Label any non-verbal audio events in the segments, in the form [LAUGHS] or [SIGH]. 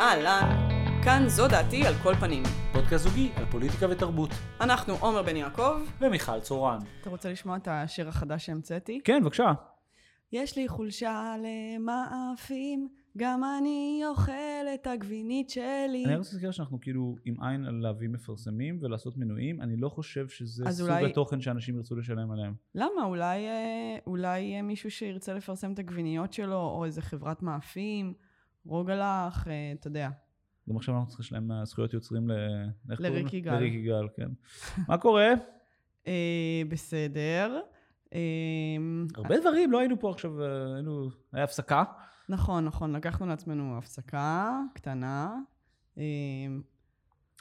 אהלן, כאן זו דעתי על כל פנים. פודקאסט זוגי על פוליטיקה ותרבות. אנחנו עומר בן יעקב. ומיכל צורן. אתה רוצה לשמוע את השיר החדש שהמצאתי? כן, בבקשה. יש לי חולשה למאפים, גם אני אוכל את הגבינית שלי. אני רוצה להזכיר שאנחנו כאילו עם עין על להביא מפרסמים ולעשות מנויים, אני לא חושב שזה סוג אולי- התוכן שאנשים ירצו לשלם עליהם. למה? אולי, אה, אולי יהיה מישהו שירצה לפרסם את הגביניות שלו, או איזה חברת מאפים, רוגלח, אה, אתה יודע. גם עכשיו אנחנו צריכים לשלם אה, זכויות יוצרים ל... לריק? יגאל. לריק יגאל, כן. מה קורה? אה, בסדר. אה, הרבה דברים, לא היינו פה עכשיו, היינו... היה הפסקה. נכון, נכון, לקחנו לעצמנו הפסקה קטנה. אה,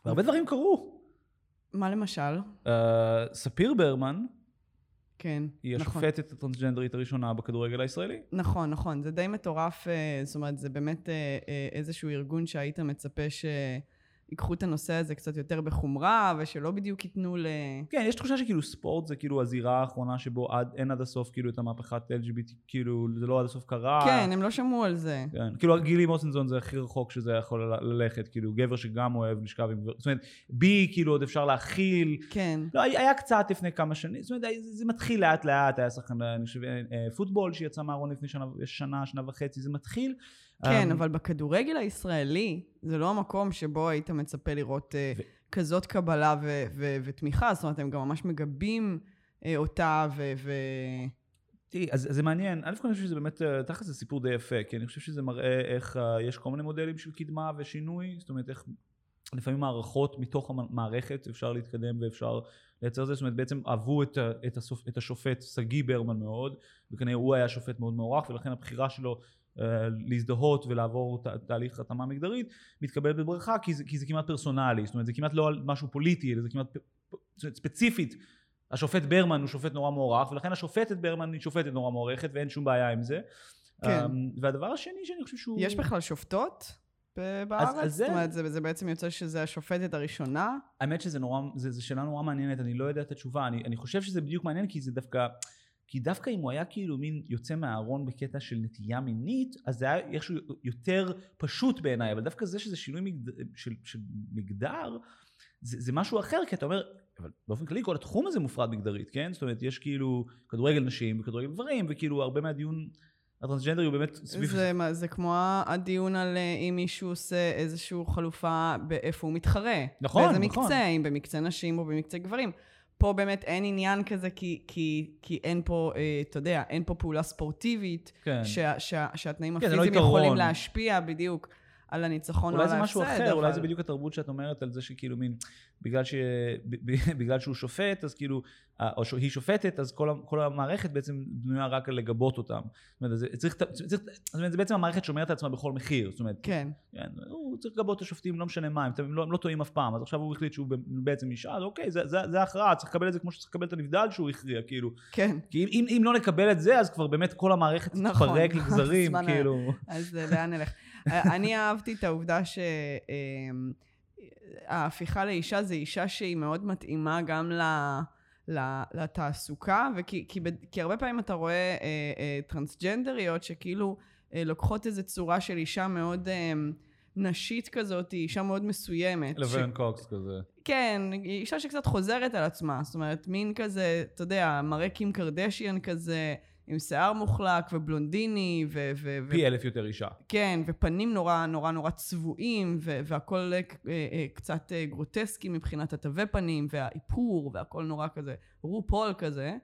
והרבה דברים קרו. מה למשל? ספיר ברמן כן, היא נכון. השופטת הטרנסג'נדרית הראשונה בכדורגל הישראלי. נכון, נכון, זה די מטורף, אה, זאת אומרת, זה באמת אה, אה, איזשהו ארגון שהיית מצפה שיקחו את הנושא הזה קצת יותר בחומרה, ושלא בדיוק ייתנו ל... כן, יש תחושה שכאילו ספורט זה כאילו הזירה האחרונה שבו עד, אין עד הסוף כאילו את המהפכת LGBT, כאילו זה לא עד הסוף קרה. כן, הם לא שמעו על זה. כן. כאילו גילי מוסנזון זה הכי רחוק שזה יכול ללכת, כאילו גבר שגם אוהב לשכב עם גבר, זאת אומרת בי כאילו עוד אפשר להכיל, כן, לא, היה קצת לפני כמה שנים, זאת אומרת זה, מתחיל לאט לאט, היה שחקן, אני חושב, אה, פוטבול שיצא מהארון לפני שנה, שנה, שנה וחצי, זה מתחיל. כן, אמ, אבל בכדורגל הישראלי, זה לא המקום שבו היית מצפה לראות אה, ו- כזאת קבלה ו- ו- ותמיכה, זאת אומרת, הם גם ממש מגבים אה, אותה, ו... ו- תראי, אז, אז זה מעניין, א' כל אני חושב שזה באמת, אה, תכל'ס זה סיפור די יפה, כי אני חושב שזה מראה איך יש כל מיני מודלים של קדמה ושינוי, זאת אומרת איך לפעמים מערכות מתוך המערכת אפשר להתקדם ואפשר לייצר זה, זאת אומרת בעצם אהבו את, את, הסופ, את השופט שגיא ברמן מאוד, וכנראה הוא היה שופט מאוד מוערך, ולכן הבחירה שלו להזדהות ולעבור ת, תהליך התאמה מגדרית מתקבלת בברכה, כי זה, כי זה כמעט פרסונלי, זאת אומרת זה כמעט לא משהו פוליטי, אלא זה כמעט ספציפית השופט ברמן הוא שופט נורא מוערך, ולכן השופטת ברמן היא שופטת נורא מוערכת, ואין שום בעיה עם זה. כן. אמ, והדבר השני שאני חושב שהוא... יש בכלל שופטות בארץ? אז זה- זאת אומרת, זה, זה בעצם יוצא שזה השופטת הראשונה? האמת שזה נורא, זה שאלה נורא מעניינת, אני לא יודע את התשובה, אני, אני חושב שזה בדיוק מעניין, כי זה דווקא... כי דווקא אם הוא היה כאילו מין יוצא מהארון בקטע של נטייה מינית, אז זה היה איכשהו יותר פשוט בעיניי, אבל דווקא זה שזה שינוי מגד... של, של מגדר, זה, זה משהו אחר, כי אתה אומר, אבל באופן כללי כל התחום הזה מופרד מגדרית, כן? זאת אומרת, יש כאילו כדורגל נשים וכדורגל גברים, וכאילו הרבה מהדיון הטרנסג'נדרי הוא באמת סביב... זה, מה- זה כמו הדיון על אה, אם מישהו עושה איזושהי חלופה באיפה הוא מתחרה. נכון, באיזה נכון. מקצה, אם במקצה נשים או במקצה גברים. פה באמת אין עניין כזה, כי, כי, כי אין פה, אה, אתה יודע, אין פה פעולה ספורטיבית, כן. שה, שה, שהתנאים כן, לא הפיזיים יתרון. יכולים להשפיע בדיוק על הניצחון או אולי על זה ההפסד. משהו אחר, אולי אבל- זה בדיוק התרבות שאת אומרת על זה שכאילו מין, בגלל, ש... [LAUGHS] בגלל שהוא שופט, אז כאילו, אה, או שהיא שופטת, אז כל, כל המערכת בעצם בנויה רק על לגבות אותם. זאת אומרת, זה, צריך, צריך, זאת אומרת, זה בעצם המערכת שומרת על עצמה בכל מחיר. זאת אומרת, כן, כן, הוא צריך לגבות את השופטים, לא משנה מה, הם, הם, לא, הם לא טועים אף פעם, אז עכשיו הוא החליט שהוא בעצם אישה, אז אוקיי, זה, זה, זה ההכרעה, צריך לקבל את זה כמו שצריך לקבל את הנבדל שהוא הכריע, כאילו. כן. כי אם, אם, אם לא נקבל את זה, אז כבר באמת כל המערכת נכון. תתפרק לגזרים, [LAUGHS] כאילו. אז אה, לאן נלך? אני אהבתי את העובדה שההפיכה לאישה זה אישה שהיא מאוד מתאימה גם ל... לתעסוקה, וכי, כי, כי הרבה פעמים אתה רואה אה, אה, טרנסג'נדריות שכאילו אה, לוקחות איזו צורה של אישה מאוד אה, נשית כזאת, אישה מאוד מסוימת. לברן קוקס כזה. כן, אישה שקצת חוזרת על עצמה, זאת אומרת, מין כזה, אתה יודע, מראה קים קרדשיאן כזה, עם שיער מוחלק ובלונדיני, ו... ו- ו- פי אלף יותר אישה. כן, ופנים נורא נורא נורא צבועים, ו- והכל אה, אה, קצת אה, גרוטסקי מבחינת התווי פנים, והאיפור, והכל נורא כזה, רו פול כזה.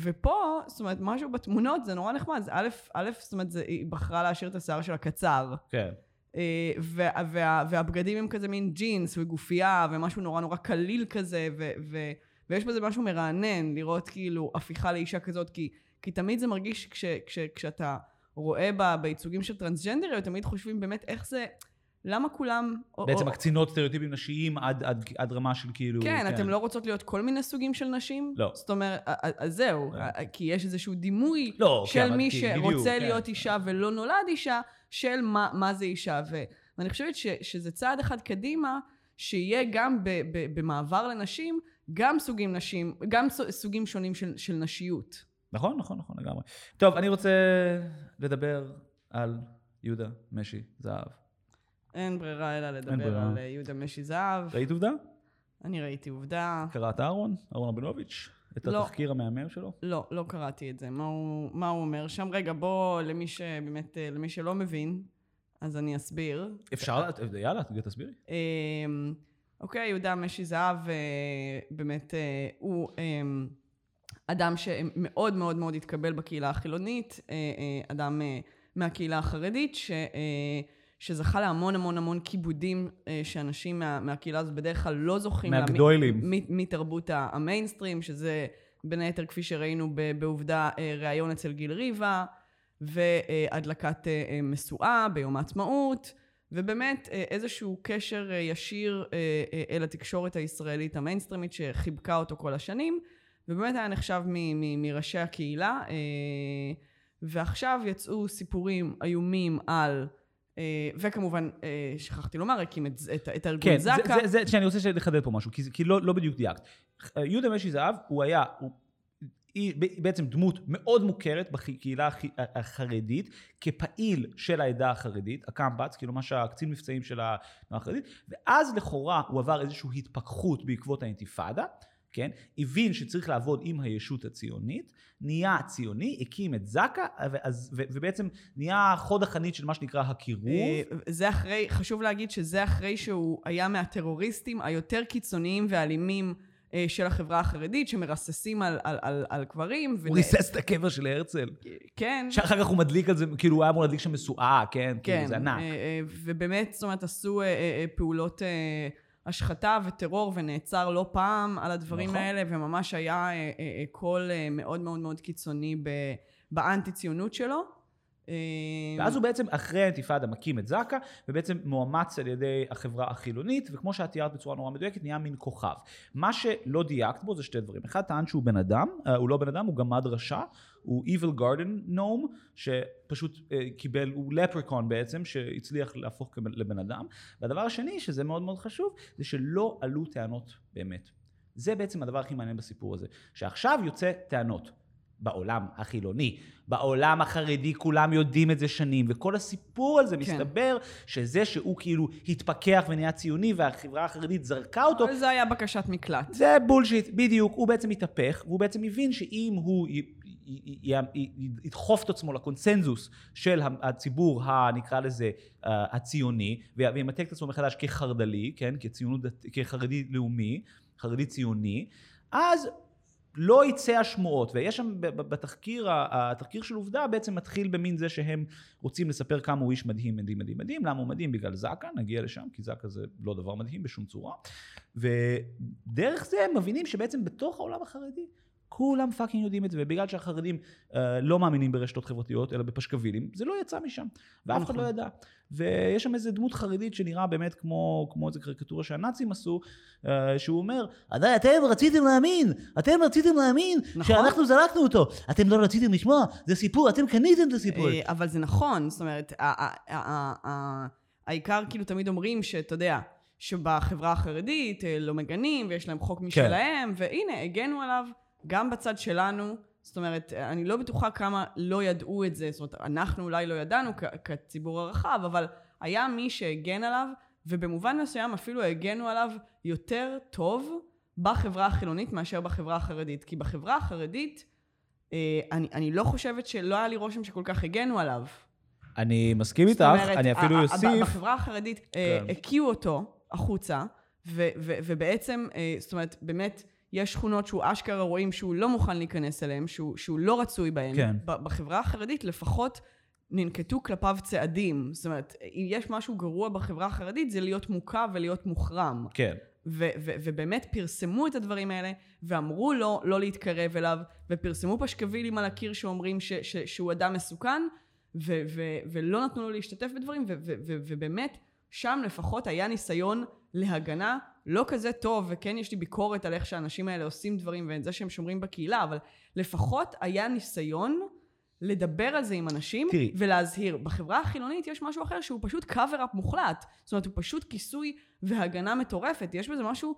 ופה, זאת אומרת, משהו בתמונות זה נורא נחמד. א', א', זאת אומרת, זה, היא בחרה להשאיר את השיער שלה קצר. כן. וה, וה, והבגדים הם כזה מין ג'ינס וגופייה, ומשהו נורא נורא קליל כזה, ו, ו, ויש בזה משהו מרענן, לראות כאילו הפיכה לאישה כזאת, כי, כי תמיד זה מרגיש כש, כש, כשאתה רואה ב, בייצוגים של טרנסג'נדריות, תמיד חושבים באמת איך זה, למה כולם... בעצם או- מקצינות סטריאוטיפים נשיים עד, עד, עד רמה של כאילו... כן, אתם לא רוצות להיות כל מיני סוגים של נשים? לא. זאת אומרת, אז זהו, כן. א- כי יש איזשהו דימוי לא, של כן, מי כי- שרוצה בדיוק, כן. להיות אישה ולא נולד אישה, של מה, מה זה אישה. ו, ואני חושבת ש, שזה צעד אחד קדימה, שיהיה גם ב, ב, במעבר לנשים, גם סוגים נשים, גם סוגים שונים של, של נשיות. נכון, נכון, נכון, לגמרי. טוב, אני רוצה לדבר על יהודה משי זהב. אין ברירה אלא לדבר ברירה. על אה, יהודה משי זהב. ראית עובדה? אני ראיתי עובדה. קראת אהרון? אהרון רבינוביץ'? את לא. התחקיר המהמם שלו? לא, לא קראתי את זה. מה הוא, מה הוא אומר שם? רגע, בוא, למי שבאמת, אה, למי שלא מבין, אז אני אסביר. אפשר? יאללה, תסבירי. אמ, אוקיי, יהודה משי זהב, אה, באמת, אה, הוא אמ, אדם שמאוד מאוד מאוד התקבל בקהילה החילונית, אה, אה, אדם אה, מהקהילה החרדית, ש, שזכה להמון המון המון כיבודים שאנשים מה, מהקהילה הזאת בדרך כלל לא זוכים לה, מ- מתרבות המיינסטרים, שזה בין היתר, כפי שראינו ב- בעובדה, ראיון אצל גיל ריבה, והדלקת אה, אה, משואה ביום העצמאות. ובאמת איזשהו קשר ישיר אל התקשורת הישראלית המיינסטרימית שחיבקה אותו כל השנים, ובאמת היה נחשב מ- מ- מראשי הקהילה, אה, ועכשיו יצאו סיפורים איומים על, אה, וכמובן, אה, שכחתי לומר, הקים את, את, את ארגון כן, זק"א. זה, זה, זה, שאני רוצה לחדד פה משהו, כי, כי לא, לא בדיוק דייקת. יהודה משי זהב, הוא היה, הוא, היא בעצם דמות מאוד מוכרת בקהילה הח- החרדית, כפעיל של העדה החרדית, הקמב"ץ, כאילו מה שהקצין מבצעים של החרדית, ואז לכאורה הוא עבר איזושהי התפכחות בעקבות האינתיפאדה, כן? הבין שצריך לעבוד עם הישות הציונית, נהיה ציוני, הקים את זק"א, ו- ובעצם נהיה חוד החנית של מה שנקרא הקירוב. אה, זה אחרי, חשוב להגיד שזה אחרי שהוא היה מהטרוריסטים היותר קיצוניים ואלימים אה, של החברה החרדית, שמרססים על, על, על, על קברים. הוא ריסס את הקבר של הרצל. כן. שאחר כך הוא מדליק על זה, כאילו הוא היה אמור להדליק שם משואה, כן? כן, כאילו זה ענק. אה, ובאמת, זאת אומרת, עשו פעולות השחתה וטרור, ונעצר לא פעם על הדברים נכון. האלה, וממש היה אה, אה, אה, קול מאוד מאוד מאוד קיצוני ב- באנטי-ציונות שלו. ואז הוא בעצם אחרי האינתיפאדה מקים את זק"א, ובעצם מאומץ על ידי החברה החילונית, וכמו שאת תיארת בצורה נורא מדויקת, נהיה מין כוכב. מה שלא דייקת בו זה שתי דברים. אחד, טען שהוא בן אדם, הוא לא בן אדם, הוא גמד רשע, הוא Evil Garden Gnome, שפשוט אה, קיבל, הוא לפריקון בעצם, שהצליח להפוך לבן אדם. והדבר השני, שזה מאוד מאוד חשוב, זה שלא עלו טענות באמת. זה בעצם הדבר הכי מעניין בסיפור הזה. שעכשיו יוצא טענות. בעולם החילוני, בעולם החרדי כולם יודעים את זה שנים, וכל הסיפור על זה כן. מסתבר שזה שהוא כאילו התפכח ונהיה ציוני והחברה החרדית זרקה אותו, אבל זה היה בקשת מקלט. זה בולשיט, בדיוק, הוא בעצם התהפך, והוא בעצם הבין שאם הוא ידחוף את עצמו לקונסנזוס של הציבור, ה- נקרא לזה, הציוני, וימתק את עצמו מחדש כחרד"לי, כן, כציונות, כחרדי לאומי, חרדי ציוני, אז לא יצא השמועות, ויש שם בתחקיר, התחקיר של עובדה בעצם מתחיל במין זה שהם רוצים לספר כמה הוא איש מדהים, מדהים, מדהים, מדהים, למה הוא מדהים? בגלל זק"א, נגיע לשם, כי זק"א זה לא דבר מדהים בשום צורה. ודרך זה הם מבינים שבעצם בתוך העולם החרדי, כולם פאקינג יודעים את זה, ובגלל שהחרדים אה, לא מאמינים ברשתות חברתיות, אלא בפשקווילים, זה לא יצא משם, ואף אחד נכון. לא ידע. ויש שם איזה דמות חרדית שנראה באמת כמו, כמו איזה קריקטורה שהנאצים עשו, אה, שהוא אומר, "עדיין אתם רציתם להאמין, אתם רציתם להאמין נכון. שאנחנו זרקנו אותו, אתם לא רציתם לשמוע, זה סיפור, אתם קניתם את הסיפור. אה, אבל זה נכון, זאת אומרת, העיקר כאילו תמיד אומרים שאתה יודע, שבחברה החרדית אה, לא מגנים ויש להם חוק משלהם, והנה, הגנו עליו גם בצד שלנו. זאת אומרת, אני לא בטוחה כמה לא ידעו את זה, זאת אומרת, אנחנו אולי לא ידענו כ- כציבור הרחב, אבל היה מי שהגן עליו, ובמובן מסוים אפילו הגנו עליו יותר טוב בחברה החילונית מאשר בחברה החרדית. כי בחברה החרדית, אה, אני, אני לא חושבת שלא היה לי רושם שכל כך הגנו עליו. אני מסכים איתך, אומרת, אני אפילו אוסיף, בחברה החרדית אה, כן. הקיאו אותו החוצה, ו- ו- ובעצם, אה, זאת אומרת, באמת, יש שכונות שהוא אשכרה רואים שהוא לא מוכן להיכנס אליהן, שהוא, שהוא לא רצוי בהן. כן. בחברה החרדית לפחות ננקטו כלפיו צעדים. זאת אומרת, אם יש משהו גרוע בחברה החרדית, זה להיות מוקע ולהיות מוחרם. כן. ו- ו- ובאמת פרסמו את הדברים האלה, ואמרו לו לא להתקרב אליו, ופרסמו פשקווילים על הקיר שאומרים ש- ש- שהוא אדם מסוכן, ו- ו- ולא נתנו לו להשתתף בדברים, ו- ו- ו- ובאמת, שם לפחות היה ניסיון להגנה לא כזה טוב, וכן יש לי ביקורת על איך שהאנשים האלה עושים דברים, ואת זה שהם שומרים בקהילה, אבל לפחות היה ניסיון לדבר על זה עם אנשים, תראי. ולהזהיר. בחברה החילונית יש משהו אחר שהוא פשוט cover-up מוחלט. זאת אומרת, הוא פשוט כיסוי והגנה מטורפת. יש בזה משהו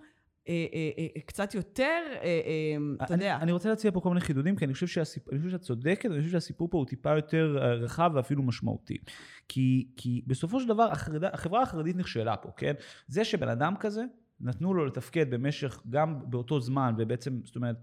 אה, אה, אה, קצת יותר, אה, אה, אתה אני, יודע. אני רוצה להציע פה כל מיני חידודים, כי אני חושב, שהסיפ... אני חושב שאת צודקת, אני חושב שהסיפור פה הוא טיפה יותר אה, רחב ואפילו משמעותי. כי, כי בסופו של דבר. החברה החרדית נכשלה פה, כן? זה שבן אדם כזה, נתנו לו לתפקד במשך, גם באותו זמן, ובעצם, זאת אומרת,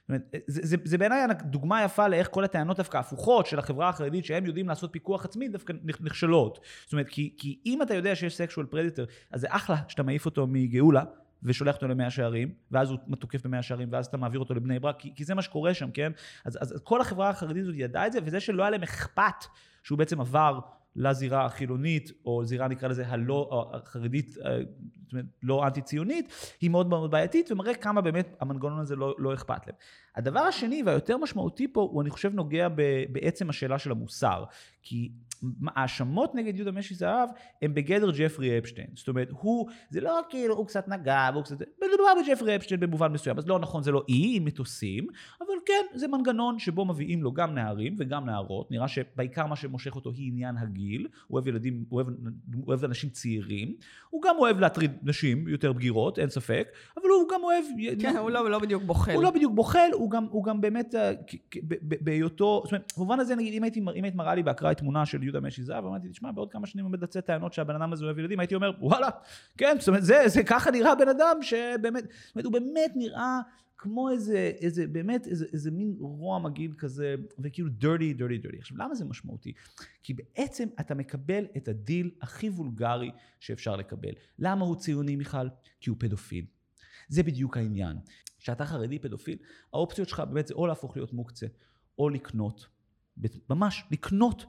זאת אומרת זה, זה, זה בעיניי דוגמה יפה לאיך כל הטענות דווקא הפוכות של החברה החרדית, שהם יודעים לעשות פיקוח עצמי, דווקא נכ- נכשלות. זאת אומרת, כי, כי אם אתה יודע שיש סקשואל פרדיטר, אז זה אחלה שאתה מעיף אותו מגאולה. ושולח אותו למאה שערים, ואז הוא תוקף במאה שערים, ואז אתה מעביר אותו לבני ברק, כי, כי זה מה שקורה שם, כן? אז, אז, אז כל החברה החרדית הזאת ידעה את זה, וזה שלא היה להם אכפת שהוא בעצם עבר לזירה החילונית, או זירה נקרא לזה הלא או החרדית, אה, זאת אומרת, לא אנטי-ציונית, היא מאוד מאוד בעייתית, ומראה כמה באמת המנגנון הזה לא, לא אכפת להם. הדבר השני והיותר משמעותי פה, הוא אני חושב נוגע ב, בעצם השאלה של המוסר. כי ההאשמות נגד יהודה משי זהב הם בגדר ג'פרי אפשטיין. זאת אומרת, הוא, זה לא כאילו, הוא קצת נגע, והוא קצת... מדובר בג'פרי אפשטיין במובן מסוים. אז לא נכון, זה לא אי עם מטוסים, אבל כן, זה מנגנון שבו מביאים לו גם נערים וגם נערות. נראה שבעיקר מה שמושך אותו היא עניין הגיל. הוא אוהב ילדים, הוא אוהב, הוא אוהב אנשים צעירים. הוא גם אוהב להטריד נשים יותר בגירות, אין ספק, אבל הוא גם אוהב... כן, הוא לא, לא בדיוק בוחל. הוא לא בדיוק בוחל, הוא גם, הוא גם באמת, אה, בהיותו, זאת אומרת, במובן הזה, נגיד, אם הייתי, אם היית מראה לי באקראי תמונה של יהודה משי זהב, אמרתי, תשמע, בעוד כמה שנים עומד לצאת טענות שהבן אדם הזה אוהב ילדים, הייתי אומר, וואלה, כן, זאת אומרת, זה, זה ככה נראה בן אדם שבאמת, זאת אומרת, הוא באמת נראה כמו איזה, איזה, באמת, איזה, איזה מין רוע מגעיל כזה, וכאילו dirty, dirty, dirty. עכשיו, למה זה משמעותי? כי בעצם אתה מקבל את הדיל הכי וולגרי שאפשר לקבל. למה הוא ציוני, מיכל? כי הוא פדופיל. זה בדיוק העניין. כשאתה חרדי פדופיל, האופציות שלך באמת זה או להפוך להיות מוקצה, או לקנות, ממש לקנות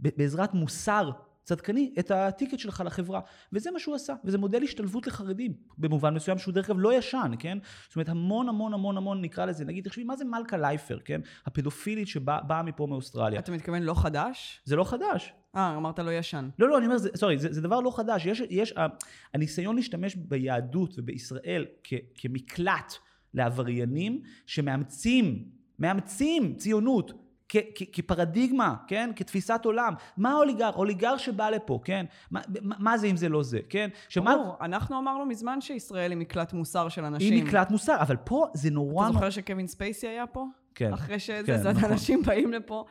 בעזרת מוסר צדקני את הטיקט שלך לחברה. וזה מה שהוא עשה, וזה מודל השתלבות לחרדים, במובן מסוים שהוא דרך אגב לא ישן, כן? זאת אומרת, המון המון המון המון נקרא לזה, נגיד, תחשבי, מה זה מלכה לייפר, כן? הפדופילית שבאה מפה מאוסטרליה. אתה מתכוון לא חדש? זה לא חדש. אה, אמרת לא ישן. לא, לא, אני אומר, זה, סורי, זה, זה דבר לא חדש. יש, יש, ה- הניסיון להשתמש ביהדות ובישראל כ, כמקלט לעבריינים שמאמצים, מאמצים ציונות. כ- כ- כפרדיגמה, כן? כתפיסת עולם. מה האוליגר? אוליגר שבא לפה, כן? מה, מה מה זה אם זה לא זה, כן? שמה... ברור, אנחנו אמרנו מזמן שישראל היא מקלט מוסר של אנשים. היא מקלט מוסר, אבל פה זה נורא... אתה זוכר שקווין ספייסי היה פה? כן. אחרי שזה, כן, זה נכון. אנשים באים לפה.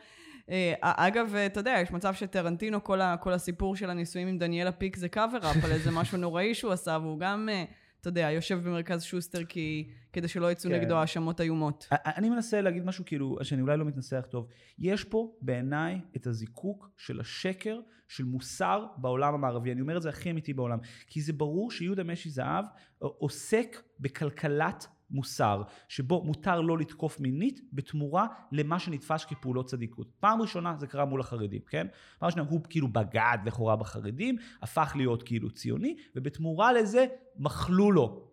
אה, אגב, אתה יודע, יש מצב שטרנטינו, כל, ה, כל הסיפור של הנישואים עם דניאלה פיק זה cover-up על איזה משהו נוראי שהוא עשה, והוא גם, אה, אתה יודע, יושב במרכז שוסטר כי, כדי שלא יצאו כן. נגדו האשמות איומות. אני מנסה להגיד משהו כאילו, שאני אולי לא מתנסח טוב. יש פה בעיניי את הזיקוק של השקר של מוסר בעולם המערבי. אני אומר את זה הכי אמיתי בעולם. כי זה ברור שיהודה משי זהב עוסק בכלכלת מוסר, שבו מותר לא לתקוף מינית בתמורה למה שנתפס כפעולות צדיקות. פעם ראשונה זה קרה מול החרדים, כן? פעם ראשונה הוא כאילו בגד לכאורה בחרדים, הפך להיות כאילו ציוני, ובתמורה לזה מחלו לו.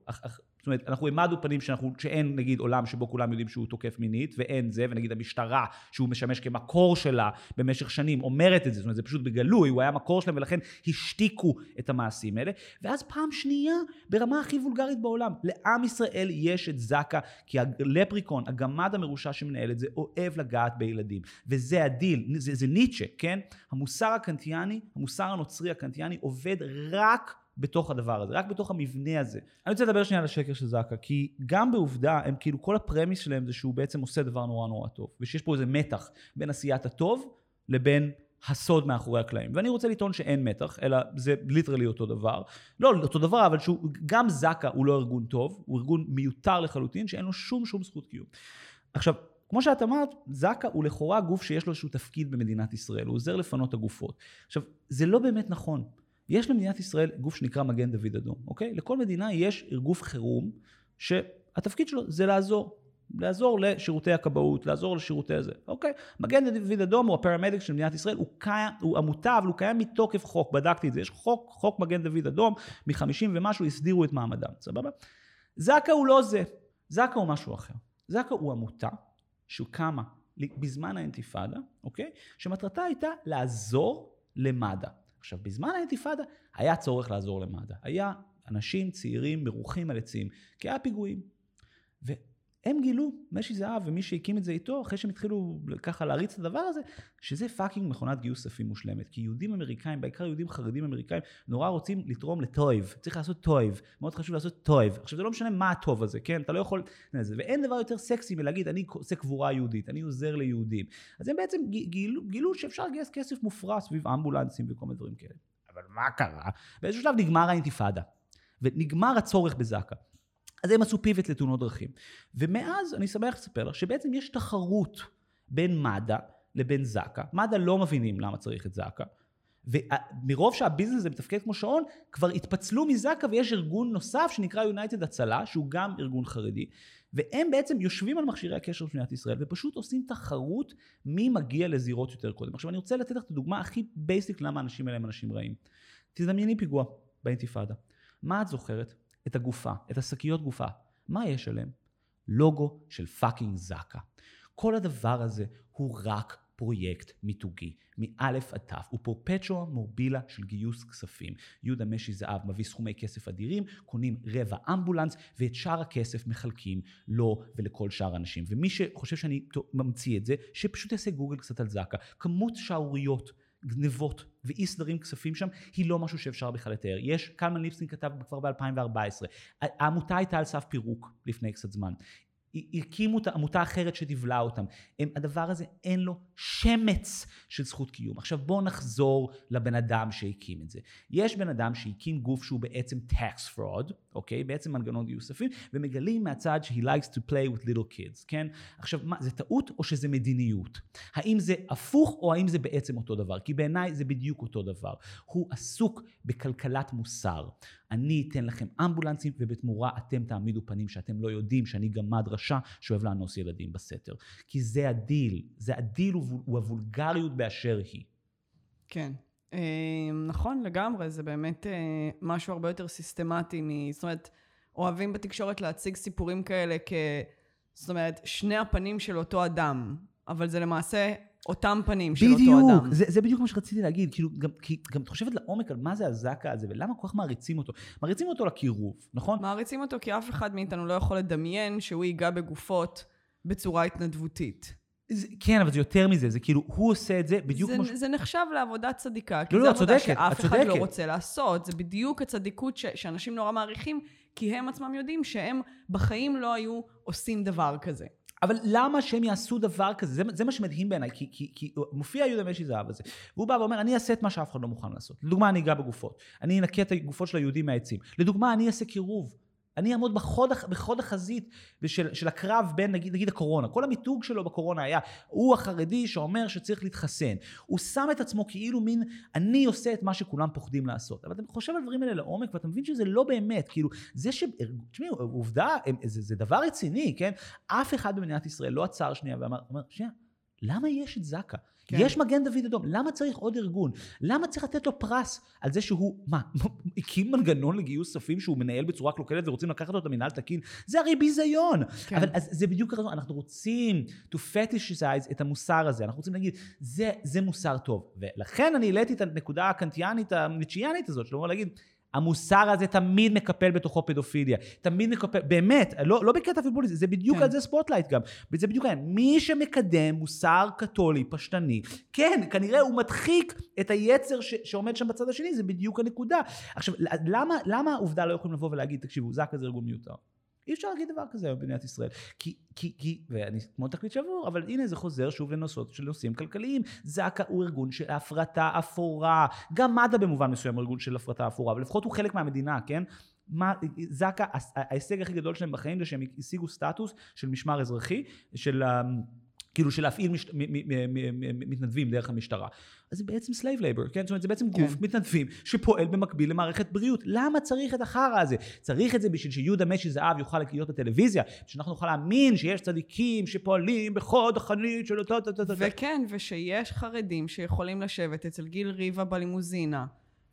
זאת אומרת, אנחנו העמדנו פנים שאנחנו, שאין נגיד עולם שבו כולם יודעים שהוא תוקף מינית, ואין זה, ונגיד המשטרה, שהוא משמש כמקור שלה במשך שנים, אומרת את זה, זאת אומרת, זה פשוט בגלוי, הוא היה מקור שלהם, ולכן השתיקו את המעשים האלה. ואז פעם שנייה, ברמה הכי וולגרית בעולם, לעם ישראל יש את זקה, כי הלפריקון, הגמד המרושע שמנהל את זה, אוהב לגעת בילדים. וזה הדיל, זה, זה ניטשה, כן? המוסר הקנטיאני, המוסר הנוצרי הקנטיאני, עובד רק בתוך הדבר הזה, רק בתוך המבנה הזה. אני רוצה לדבר שנייה על השקר של זקה, כי גם בעובדה, הם כאילו, כל ה premise שלהם זה שהוא בעצם עושה דבר נורא נורא טוב, ושיש פה איזה מתח בין עשיית הטוב לבין הסוד מאחורי הקלעים. ואני רוצה לטעון שאין מתח, אלא זה ליטרלי אותו דבר. לא אותו דבר, אבל שהוא, גם זקה הוא לא ארגון טוב, הוא ארגון מיותר לחלוטין, שאין לו שום שום זכות קיום. עכשיו, כמו שאת אמרת, זק"א הוא לכאורה גוף שיש לו איזשהו תפקיד במדינת ישראל, הוא עוזר לפנות הגופות. עכשיו, זה לא באמת נכון. יש למדינת ישראל גוף שנקרא מגן דוד אדום, אוקיי? לכל מדינה יש גוף חירום, שהתפקיד שלו זה לעזור. לעזור לשירותי הכבאות, לעזור לשירותי הזה, אוקיי? מגן דוד אדום הוא הפרמדיק של מדינת ישראל, הוא, קיים, הוא עמותה, אבל הוא קיים מתוקף חוק, בדקתי את זה, יש חוק, חוק מגן דוד אדום, מחמישים ומשהו הסדירו את מעמדם, סבבה? זק"א הוא לא זה, זק"א הוא משהו אחר. זק"א הוא עמותה שקמה בזמן האינתיפאדה, אוקיי? שמטרתה הייתה לעזור למד"א. עכשיו, בזמן האינתיפאדה היה צורך לעזור למד"א. היה אנשים צעירים מרוחים על עצים, כי היה פיגועים. הם גילו, משי זהב ומי שהקים את זה איתו, אחרי שהם התחילו ככה להריץ את הדבר הזה, שזה fucking מכונת גיוס כספים מושלמת. כי יהודים אמריקאים, בעיקר יהודים חרדים אמריקאים, נורא רוצים לתרום לטויב. צריך לעשות טויב. מאוד חשוב לעשות טויב. עכשיו, זה לא משנה מה הטוב הזה, כן? אתה לא יכול... ואין דבר יותר סקסי מלהגיד, אני עושה קבורה יהודית, אני עוזר ליהודים. אז הם בעצם גילו, גילו שאפשר לגייס כסף מופרע סביב אמבולנסים וכל מיני דברים כאלה. אבל מה קרה? באיזשהו שלב נגמר האינתיפאדה. ונגמר הצורך בזק"א. אז הם עשו פיבוט לתאונות דרכים. ומאז אני שמח לספר לך שבעצם יש תחרות בין מד"א לבין זק"א. מד"א לא מבינים למה צריך את זק"א. ומרוב שהביזנס הזה מתפקד כמו שעון, כבר התפצלו מזק"א ויש ארגון נוסף שנקרא יונייטד הצלה, שהוא גם ארגון חרדי, והם בעצם יושבים על מכשירי הקשר של מדינת ישראל ופשוט עושים תחרות מי מגיע לזירות יותר קודם. עכשיו אני רוצה לתת לך את הדוגמה הכי basic למה האנשים האלה הם אנשים רעים. תדמייני פיגוע באינתיפאדה. מה את זוכרת? את הגופה, את השקיות גופה. מה יש עליהם? לוגו של fucking זק"א. כל הדבר הזה הוא רק פרויקט מיתוגי, מאלף עד תו, הוא פרפטום מובילה של גיוס כספים. יהודה משי זהב מביא סכומי כסף אדירים, קונים רבע אמבולנס, ואת שאר הכסף מחלקים לו ולכל שאר האנשים. ומי שחושב שאני ממציא את זה, שפשוט יעשה גוגל קצת על זק"א. כמות שערוריות. גנבות ואי סדרים כספים שם, היא לא משהו שאפשר בכלל לתאר. יש, קלמן ליפסקין כתב כבר ב-2014, העמותה הייתה על סף פירוק לפני קצת זמן. הקימו את עמותה אחרת שתבלע אותם. הם, הדבר הזה אין לו שמץ של זכות קיום. עכשיו בואו נחזור לבן אדם שהקים את זה. יש בן אדם שהקים גוף שהוא בעצם tax fraud, אוקיי? בעצם מנגנון גיוס כספים, ומגלים מהצד ש- he likes to play with little kids, כן? עכשיו, מה, זה טעות או שזה מדיניות? האם זה הפוך או האם זה בעצם אותו דבר? כי בעיניי זה בדיוק אותו דבר. הוא עסוק בכלכלת מוסר. אני אתן לכם אמבולנסים ובתמורה אתם תעמידו פנים שאתם לא יודעים שאני גמד רשע שאוהב לאנוס ילדים בסתר. כי זה הדיל, זה הדיל הוא הוולגריות באשר היא. כן. אה, נכון, לגמרי, זה באמת אה, משהו הרבה יותר סיסטמטי מ... זאת אומרת, אוהבים בתקשורת להציג סיפורים כאלה כ... זאת אומרת, שני הפנים של אותו אדם, אבל זה למעשה אותם פנים של בדיוק, אותו אדם. בדיוק, זה, זה בדיוק מה שרציתי להגיד, כאילו, גם, כי, גם את חושבת לעומק על מה זה הזק"א הזה, ולמה כל כך מעריצים אותו. מעריצים אותו לקירוב, נכון? מעריצים אותו כי אף אחד מאיתנו לא יכול לדמיין שהוא ייגע בגופות בצורה התנדבותית. זה, כן, אבל זה יותר מזה, זה כאילו, הוא עושה את זה בדיוק זה, כמו. זה נחשב לעבודה צדיקה, כי לא, זו לא, עבודה צודקת, שאף אחד לא. רוצה לעשות. זה בדיוק הצדיקות ש, שאנשים נורא מעריכים, כי הם עצמם יודעים שהם בחיים לא היו עושים דבר כזה. אבל למה שהם יעשו דבר כזה? זה, זה מה שמדהים בעיניי, כי, כי, כי מופיע יהודה משי זהב הזה, והוא בא ואומר, אני אעשה את מה שאף אחד לא מוכן לעשות. לדוגמה, אני אגע בגופות. אני אנקה את הגופות של היהודים מהעצים. לדוגמה, אני אעשה קירוב. אני אעמוד בחוד, בחוד החזית של, של הקרב בין נגיד, נגיד הקורונה. כל המיתוג שלו בקורונה היה, הוא החרדי שאומר שצריך להתחסן. הוא שם את עצמו כאילו מין, אני עושה את מה שכולם פוחדים לעשות. אבל אתה חושב על הדברים האלה לעומק ואתה מבין שזה לא באמת. כאילו, זה ש... תשמעו, עובדה, זה, זה דבר רציני, כן? אף אחד במדינת ישראל לא עצר שנייה ואמר, שנייה, למה יש את זק"א? כן. יש מגן דוד אדום, למה צריך עוד ארגון? למה צריך לתת לו פרס על זה שהוא, מה, [LAUGHS] הקים מנגנון לגיוס כספים שהוא מנהל בצורה קלוקלת ורוצים לקחת אותו למינהל תקין? זה הרי ביזיון. כן. כן. אבל אז זה בדיוק הרעיון, אנחנו רוצים to fetishize את המוסר הזה, אנחנו רוצים להגיד, זה, זה מוסר טוב. ולכן אני העליתי את הנקודה הקנטיאנית, הניצ'יאנית הזאת, שלא להגיד, המוסר הזה תמיד מקפל בתוכו פדופיליה. תמיד מקפל, באמת, לא, לא בקטע פיוריסטי, זה בדיוק כן. על זה ספוטלייט גם. וזה בדיוק העניין. מי שמקדם מוסר קתולי, פשטני, כן, כנראה הוא מדחיק את היצר ש, שעומד שם בצד השני, זה בדיוק הנקודה. עכשיו, למה, למה העובדה לא יכולים לבוא ולהגיד, תקשיבו, זק"א זה ארגון מיותר? אי אפשר להגיד דבר כזה היום במדינת ישראל. כי, כי, כי, ואני כמו תקליט שבור, אבל הנה זה חוזר שוב לנושאות של נושאים כלכליים. זק"א הוא ארגון של הפרטה אפורה. גם מד"א במובן מסוים הוא ארגון של הפרטה אפורה, אבל לפחות הוא חלק מהמדינה, כן? זק"א, ההישג הכי גדול שלהם בחיים זה שהם השיגו סטטוס של משמר אזרחי, של... כאילו של להפעיל מש... מ- מ- מ- מ- מ- מתנדבים דרך המשטרה. אז זה בעצם slave labor, כן? זאת אומרת, זה בעצם גוף כן. מתנדבים שפועל במקביל למערכת בריאות. למה צריך את החרא הזה? צריך את זה בשביל שיהודה משי זהב יוכל להיות בטלוויזיה, שאנחנו נוכל להאמין שיש צדיקים שפועלים בחוד החנית של אותו... וכן, ושיש חרדים שיכולים לשבת אצל גיל ריבה בלימוזינה.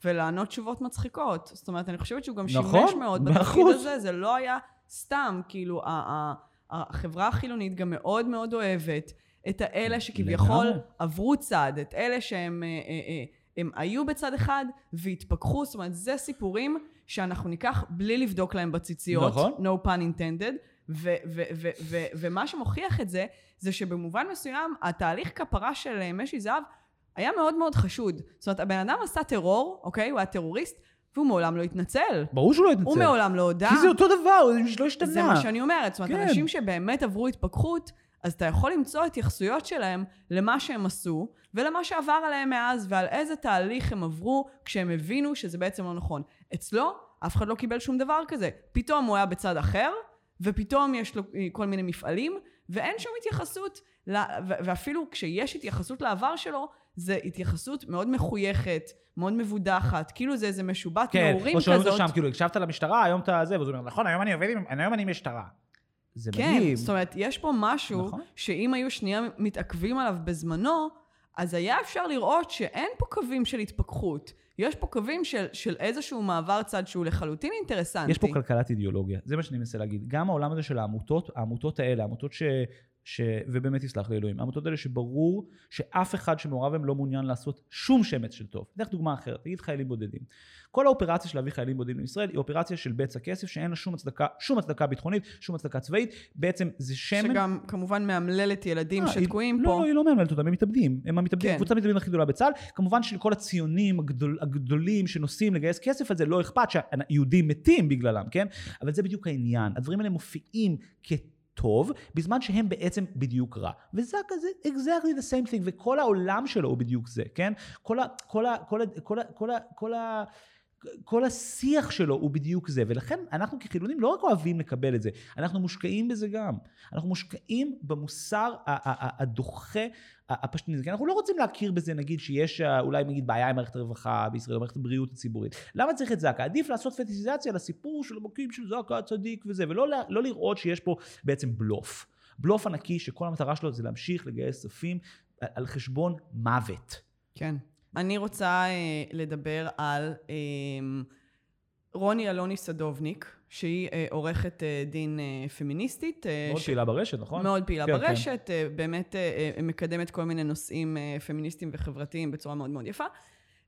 ולענות תשובות מצחיקות. זאת אומרת, אני חושבת שהוא גם נכון, שימש מאוד בתפקיד. הזה, זה לא היה סתם, כאילו, ה- החברה החילונית גם מאוד מאוד אוהבת את האלה שכביכול לגמרי. עברו צד, את אלה שהם אה, אה, אה, הם היו בצד אחד והתפכחו, זאת אומרת, זה סיפורים שאנחנו ניקח בלי לבדוק להם בציציות, נכון. no pun intended, ו- ו- ו- ו- ומה שמוכיח את זה, זה שבמובן מסוים, התהליך כפרה של אה, משי זהב היה מאוד מאוד חשוד. זאת אומרת, הבן אדם עשה טרור, אוקיי? הוא היה טרוריסט, והוא מעולם לא התנצל. ברור שהוא לא יתנצל. הוא מעולם לא הודה. כי זה אותו דבר, זה לא השתנה. זה מה שאני אומרת. זאת אומרת, כן. אנשים שבאמת עברו התפכחות, אז אתה יכול למצוא התייחסויות שלהם למה שהם עשו, ולמה שעבר עליהם מאז, ועל איזה תהליך הם עברו כשהם הבינו שזה בעצם לא נכון. אצלו, אף אחד לא קיבל שום דבר כזה. פתאום הוא היה בצד אחר, ופתאום יש לו כל מיני מפעלים, ואין שום התייחסות, ל- ו- ואפילו כשיש התייחסות לעבר שלו, זה התייחסות מאוד מחויכת, מאוד מבודחת, כאילו זה איזה משובת כן, נעורים או שאומרים כזאת. לו שם, כאילו, הקשבת למשטרה, היום אתה זה, ואז הוא אומר, נכון, היום אני עובד עם, היום אני משטרה. זה כן, מדהים. זאת אומרת, יש פה משהו נכון. שאם היו שנייה מתעכבים עליו בזמנו, אז היה אפשר לראות שאין פה קווים של התפכחות. יש פה קווים של, של איזשהו מעבר צד שהוא לחלוטין אינטרסנטי. יש פה כלכלת אידיאולוגיה, זה מה שאני מנסה להגיד. גם העולם הזה של העמותות, העמותות האלה, העמותות ש... ש... ובאמת יסלח לי אלוהים, העמותות האלה שברור שאף אחד שמעורב בהם לא מעוניין לעשות שום שמץ של טוב. אתן לך דוגמה אחרת, תגיד חיילים בודדים. כל האופרציה של להביא חיילים בודדים לישראל היא אופרציה של בצע כסף שאין לה שום הצדקה, שום הצדקה ביטחונית, שום הצדקה צבאית, בעצם זה שמן... שגם כמובן מאמללת ילדים אה, שתקועים היא, פה. לא, היא לא מאמנת אותם, הם מתאבדים. הם המתאבדים, כן. קבוצת המתאבדים הכי גדולה בצה"ל. כמובן שלכל הציונים הגדול, הגדולים שנוסעים לגייס כסף על זה לא אכפת שהיהודים מתים בגללם, כן? אבל זה בדיוק העניין. הדברים האלה מופיעים כטוב, בזמן שהם בעצם בדיוק רע. וזה כזה exactly the same thing, וכל העולם שלו הוא בדיוק זה, כן? כל ה... כל ה... כל ה... כל ה... כל ה... כל ה... כל השיח שלו הוא בדיוק זה, ולכן אנחנו כחילונים לא רק אוהבים לקבל את זה, אנחנו מושקעים בזה גם. אנחנו מושקעים במוסר הדוחה, ה- הפשטני, כי אנחנו לא רוצים להכיר בזה, נגיד שיש אה, אולי נגיד בעיה עם מערכת הרווחה בישראל, או מערכת הבריאות הציבורית. למה צריך את זק"א? עדיף לעשות פטיציזציה לסיפור של המקים של זק"א הצדיק וזה, ולא לא לראות שיש פה בעצם בלוף. בלוף ענקי שכל המטרה שלו זה להמשיך לגייס כספים על- על חשבון מוות. כן. אני רוצה אה, לדבר על אה, רוני אלוני סדובניק, שהיא אה, עורכת אה, דין אה, פמיניסטית. אה, מאוד ש- פעילה ברשת, נכון? מאוד פעילה כן, כן. ברשת, אה, באמת אה, מקדמת כל מיני נושאים אה, פמיניסטיים וחברתיים בצורה מאוד מאוד יפה.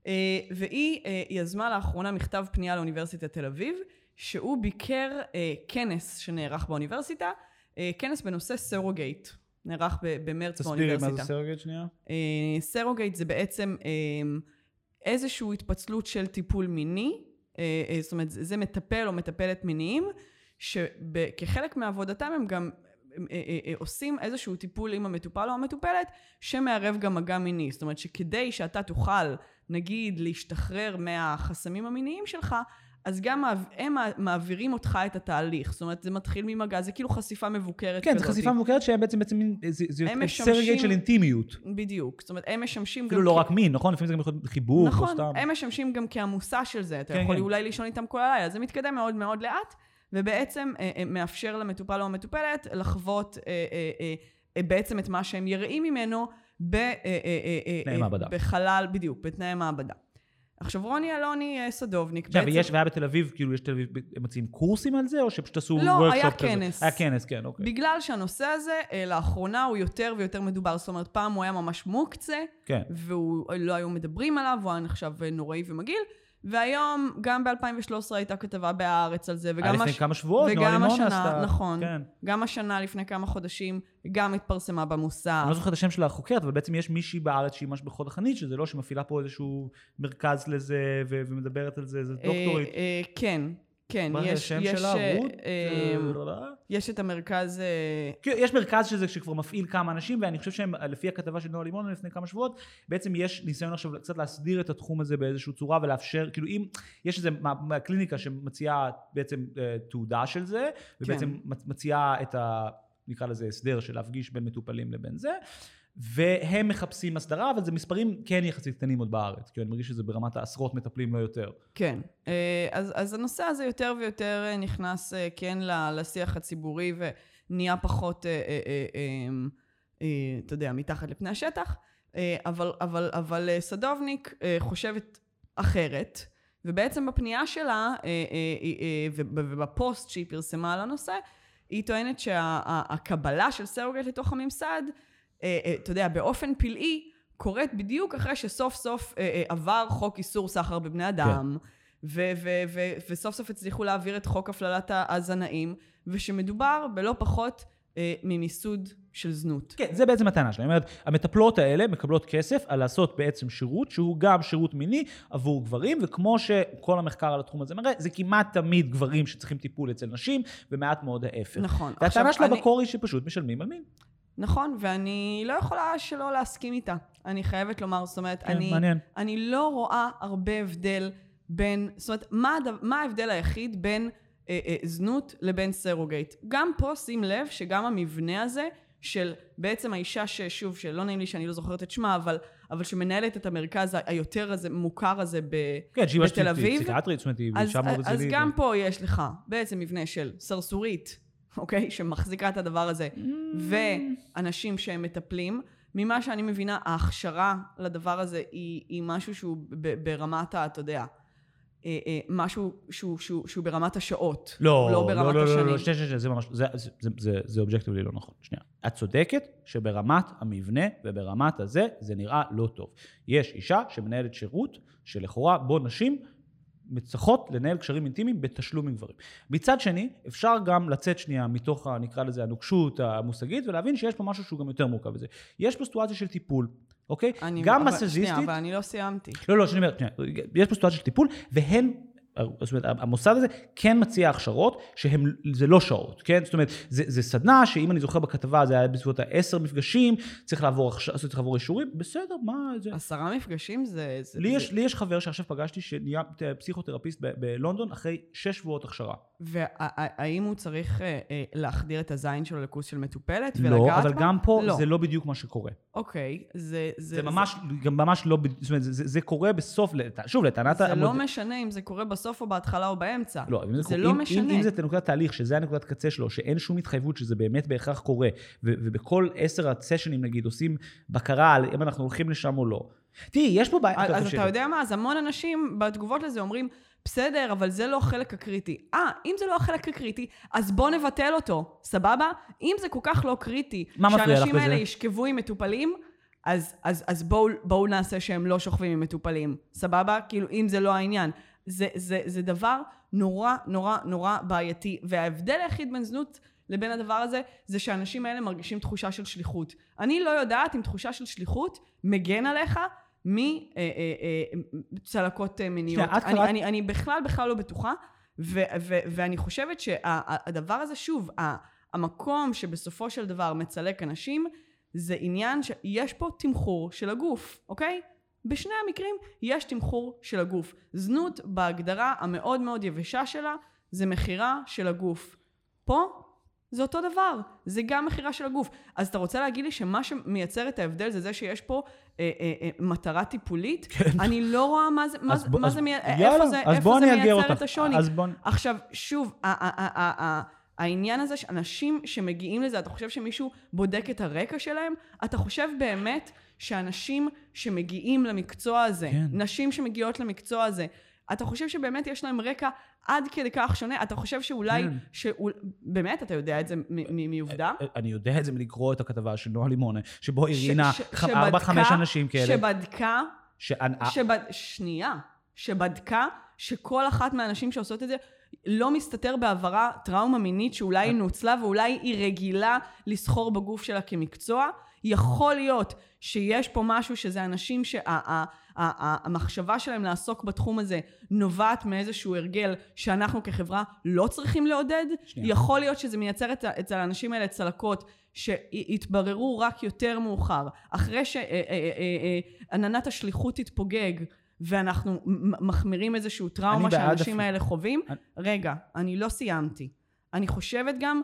אה, והיא אה, יזמה לאחרונה מכתב פנייה לאוניברסיטת תל אביב, שהוא ביקר אה, כנס שנערך באוניברסיטה, אה, כנס בנושא surrogate, נערך במרץ תסבירי באוניברסיטה. מה זה surrogate שנייה. אה, surrogate זה בעצם אה, איזושהי התפצלות של טיפול מיני, זאת אומרת, זה מטפל או מטפלת מיניים, שכחלק מעבודתם הם גם אה, אה, אה, עושים איזשהו טיפול עם המטופל או המטופלת, שמערב גם מגע מיני. זאת אומרת שכדי שאתה תוכל, נגיד, להשתחרר מהחסמים המיניים שלך, אז גם הם מע- מעבירים אותך את התהליך. זאת אומרת, זה מתחיל ממגע, זה כאילו חסיפה מבוקרת כן, כזאת. זו חשיפה מבוקרת שהם בעצם, בעצם מין- זה, זה משמשים- של אינטימיות. בדיוק. זאת אומרת, הם משמשים אפילו גם לא כ- רק מין, נכון? לפעמים זה גם יכול להיות חיבור, או נכון, סתם. הם משמשים גם כעמוסה של זה, אתה כן, יכול כן. אולי לישון איתם כל הלילה, זה מתקדם מאוד מאוד לאט, ובעצם אה, אה, מאפשר למטופל או המטופלת לחוות אה, בעצם את מה שהם יראים ממנו ב. בחלל, בדיוק, בתנאי מעבדה. עכשיו רוני אלוני אה, סדובניק, עכשיו, ויש, והיה בתל אביב, כאילו, יש תל אביב, הם מציעים קורסים על זה, או שפשוט עשו לא, היה כזה? כנס. היה כנס, כן, אוקיי. בגלל שהנושא הזה אה, לאחרונה הוא יותר ויותר מדובר, זאת אומרת פעם הוא היה ממש מוקצה, כן. ולא היו מדברים עליו, הוא היה נחשב נוראי ומגעיל, והיום, גם ב-2013 הייתה כתבה בהארץ על זה, היה וגם לפני הש... כמה שבועות, נועה לימון השנה, עשתה. נכון. כן. גם השנה, לפני כמה חודשים, גם התפרסמה במוסר. אני לא זוכר את השם של החוקרת, אבל בעצם יש מישהי בארץ שהיא ממש בחוד החנית, שזה לא שמפעילה פה איזשהו מרכז לזה, ו- ומדברת על זה, זה דוקטורית. אה, אה, כן, כן, מה זה השם שלה? אה, רות? יש את המרכז, אה, כן, יש מרכז שזה שכבר מפעיל כמה אנשים, ואני חושב שהם, לפי הכתבה של נועה לימון לפני כמה שבועות, בעצם יש ניסיון עכשיו קצת להסדיר את התחום הזה באיזושהי צורה ולאפשר, כאילו אם יש איזה מהקליניקה שמציעה בעצם אה, תעודה של זה, ובעצם מצ- מציעה את ה... נקרא לזה הסדר של להפגיש בין מטופלים לבין זה, והם מחפשים הסדרה, אבל זה מספרים כן יחסית קטנים עוד בארץ, כי אני מרגיש שזה ברמת העשרות מטפלים, לא יותר. כן. אה, אז, אז הנושא הזה יותר ויותר אה, נכנס, אה, כן, לשיח הציבורי ונהיה פחות, אה, אתה יודע, מתחת לפני השטח. אבל, אבל, אבל סדובניק חושבת אחרת, ובעצם בפנייה שלה, וב- ובפוסט שהיא פרסמה על הנושא, היא טוענת שהקבלה של סרוגייט לתוך הממסד, אתה יודע, באופן פלאי, קורית בדיוק אחרי שסוף סוף אה, אה, עבר חוק איסור סחר בבני אדם. ו- ו- וסוף סוף הצליחו להעביר את חוק הפללת הזנאים, ושמדובר בלא פחות אה, ממיסוד של זנות. כן, זה בעצם הטענה שלי. זאת אומרת, המטפלות האלה מקבלות כסף על לעשות בעצם שירות שהוא גם שירות מיני עבור גברים, וכמו שכל המחקר על התחום הזה מראה, זה כמעט תמיד גברים שצריכים טיפול אצל נשים, ומעט מאוד ההפך. נכון. והטענה שלה אני- בקור היא שפשוט משלמים על מין. נכון, ואני לא יכולה שלא להסכים איתה. אני חייבת לומר, זאת אומרת, כן, אני, מעניין. אני לא רואה הרבה הבדל בין, זאת אומרת, מה, הדבר, מה ההבדל היחיד בין אה, אה, זנות לבין סרוגייט? גם פה שים לב שגם המבנה הזה של בעצם האישה ששוב, שלא נעים לי שאני לא זוכרת את שמה, אבל, אבל שמנהלת את המרכז היותר הזה, מוכר הזה ב, כן, שהיא בתל אביב. פסיכיאטרית, זאת אומרת, היא אז, אישה מאוד אז רצינית. גם פה יש לך בעצם מבנה של סרסורית, אוקיי? שמחזיקה את הדבר הזה, ואנשים שהם מטפלים. ממה שאני מבינה, ההכשרה לדבר הזה היא, היא משהו שהוא ב- ברמת ה... אתה יודע, אה, אה, משהו שהוא, שהוא, שהוא ברמת השעות, לא, לא ברמת לא, לא, השנים. לא, לא, שנייה, שנייה, זה ממש, זה, זה, זה, זה, זה אובג'קטיבלי לא נכון. שנייה. את צודקת שברמת המבנה וברמת הזה, זה נראה לא טוב. יש אישה שמנהלת שירות, שלכאורה בו נשים צריכות לנהל קשרים אינטימיים בתשלום עם גברים. מצד שני, אפשר גם לצאת שנייה מתוך, ה- נקרא לזה, הנוקשות המושגית, ולהבין שיש פה משהו שהוא גם יותר מורכב בזה. יש פה סיטואציה של טיפול, אוקיי? אני, גם אבל, מסאז'יסטית... שנייה, אבל אני לא סיימתי. לא, לא, שאני אומר, שנייה, יש פה סיטואציה של טיפול, והן, זאת אומרת, המוסד הזה כן מציע הכשרות שהן, זה לא שעות, כן? זאת אומרת, זה, זה סדנה שאם אני זוכר בכתבה, זה היה בסביבות העשר מפגשים, צריך לעבור, הכש- צריך לעבור אישורים, בסדר, מה זה? עשרה מפגשים זה... זה לי זה... יש, לי יש חבר שעכשיו פגשתי שנהיה פסיכותרפיסט ב- בלונדון אחרי שש שבועות הכשרה. והאם הוא צריך אה, אה, להחדיר את הזין שלו לכוס של מטופלת ולגעת לא? אבל גם פה לא. זה לא בדיוק מה שקורה. אוקיי, זה... זה ממש, גם ממש לא, זאת אומרת, זה, זה, זה קורה בסוף, שוב, לטענת... זה לא המוד- משנה אם זה קורה בסוף או בהתחלה או באמצע. לא, אם זה אם, לא אם, משנה. אם זה נקודת תהליך, שזה הנקודת קצה שלו, שאין שום התחייבות שזה באמת בהכרח קורה, ו- ובכל עשר הסשנים נגיד עושים בקרה על אם אנחנו הולכים לשם או לא. תראי, יש פה בעיה... אז, אז. אתה יודע מה? אז המון אנשים בתגובות לזה אומרים, בסדר, אבל זה לא החלק הקריטי. אה, אם זה לא החלק הקריטי, אז בוא נבטל אותו, סבבה? אם זה כל כך לא קריטי, שהאנשים? האלה ישכבו עם מטופלים, אז, אז, אז בואו, בואו נעשה שהם לא שוכבים עם מטופלים, סבבה? כאילו, אם זה לא העניין. זה, זה, זה דבר נורא נורא נורא בעייתי, וההבדל היחיד בין זנות לבין הדבר הזה, זה שהאנשים האלה מרגישים תחושה של שליחות. אני לא יודעת אם תחושה של שליחות מגן עליך מצלקות מיניות. שנייה, את אני, קראת- אני, אני בכלל בכלל לא בטוחה, ו, ו, ואני חושבת שהדבר הזה, שוב, המקום שבסופו של דבר מצלק אנשים, זה עניין שיש פה תמחור של הגוף, אוקיי? בשני המקרים יש תמחור של הגוף. זנות בהגדרה המאוד מאוד יבשה שלה, זה מכירה של הגוף. פה זה אותו דבר, זה גם מכירה של הגוף. אז אתה רוצה להגיד לי שמה שמייצר את ההבדל זה זה שיש פה אה, אה, אה, מטרה טיפולית? כן. אני לא רואה מה זה, מה, בוא- מה אז- זה, מי- יאללה, איפה זה, איפה זה מייצר אותך. את השוני. אז בוא... עכשיו, שוב, ה- ה- ה- ה- ה- העניין הזה שאנשים שמגיעים לזה, אתה חושב שמישהו בודק את הרקע שלהם? אתה חושב באמת שאנשים שמגיעים למקצוע הזה, כן. נשים שמגיעות למקצוע הזה, אתה חושב שבאמת יש להם רקע עד כדי כך שונה? אתה חושב שאולי, כן. שאול, באמת, אתה יודע את זה מ- מ- מעובדה? אני יודע את זה מלקרוא את הכתבה של נועה לימונה, שבו ח- ארבע, חמש אנשים כאלה. שבדקה שאני- שבד... שנייה, שבדקה שכל אחת מהנשים שעושות את זה לא מסתתר בעברה טראומה מינית שאולי היא נוצלה ואולי היא רגילה לסחור בגוף שלה כמקצוע. יכול להיות שיש פה משהו שזה אנשים שהמחשבה שלהם לעסוק בתחום הזה נובעת מאיזשהו הרגל שאנחנו כחברה לא צריכים לעודד. שנייה. יכול להיות שזה מייצר אצל האנשים האלה צלקות שהתבררו רק יותר מאוחר, אחרי שעננת השליחות תתפוגג ואנחנו מחמירים איזשהו טראומה שהאנשים אפילו. האלה חווים. אני- רגע, אני לא סיימתי. אני חושבת גם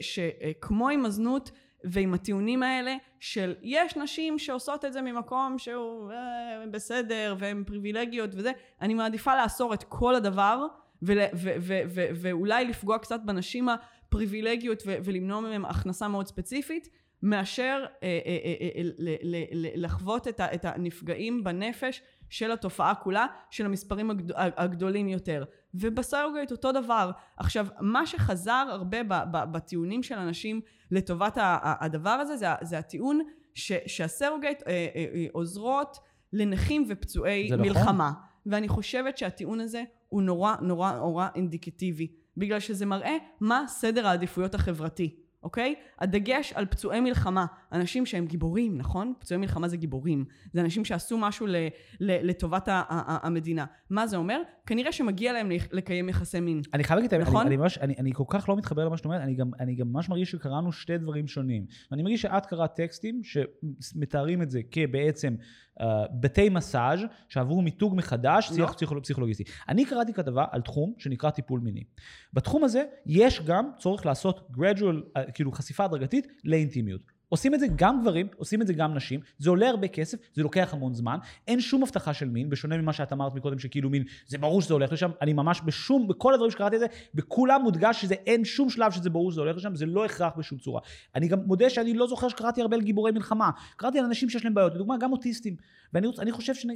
שכמו עם הזנות ועם הטיעונים האלה של יש נשים שעושות את זה ממקום שהוא אה, בסדר והן פריבילגיות וזה, אני מעדיפה לאסור את כל הדבר ול, ו, ו, ו, ואולי לפגוע קצת בנשים הפריבילגיות ו, ולמנוע מהן הכנסה מאוד ספציפית, מאשר אה, אה, אה, אה, ל, ל, ל, לחוות את, ה, את הנפגעים בנפש של התופעה כולה, של המספרים הגד, הגדולים יותר. ובסרוגייט אותו דבר. עכשיו, מה שחזר הרבה ב, ב, בטיעונים של אנשים לטובת ה, הדבר הזה, זה, זה הטיעון ש, שהסרוגייט אה, אה, אה, עוזרות לנכים ופצועי נכון. מלחמה. ואני חושבת שהטיעון הזה הוא נורא נורא נורא אינדיקטיבי, בגלל שזה מראה מה סדר העדיפויות החברתי. אוקיי? הדגש על פצועי מלחמה, אנשים שהם גיבורים, נכון? פצועי מלחמה זה גיבורים. זה אנשים שעשו משהו ל, ל, לטובת ה, ה, ה, המדינה. מה זה אומר? כנראה שמגיע להם לקיים יחסי מין. אני חייב להגיד, נכון? אני, אני, ממש, אני, אני כל כך לא מתחבר למה שאת אומרת, אני גם, אני גם ממש מרגיש שקראנו שתי דברים שונים. אני מרגיש שאת קראת טקסטים שמתארים את זה כבעצם בתי מסאז' שעברו מיתוג מחדש, לא. פסיכולוג, פסיכולוגיסטי. אני קראתי כתבה על תחום שנקרא טיפול מיני. בתחום הזה יש גם צורך לעשות gradual, uh, כאילו חשיפה הדרגתית לאינטימיות. עושים את זה גם גברים, עושים את זה גם נשים, זה עולה הרבה כסף, זה לוקח המון זמן, אין שום הבטחה של מין, בשונה ממה שאת אמרת מקודם שכאילו מין, זה ברור שזה הולך לשם, אני ממש בשום, בכל הדברים שקראתי את זה, בכולם מודגש שזה אין שום שלב שזה ברור שזה הולך לשם, זה לא הכרח בשום צורה. אני גם מודה שאני לא זוכר שקראתי הרבה על גיבורי מלחמה, קראתי על אנשים שיש להם בעיות, לדוגמה גם אוטיסטים, ואני רוצ, חושב ש...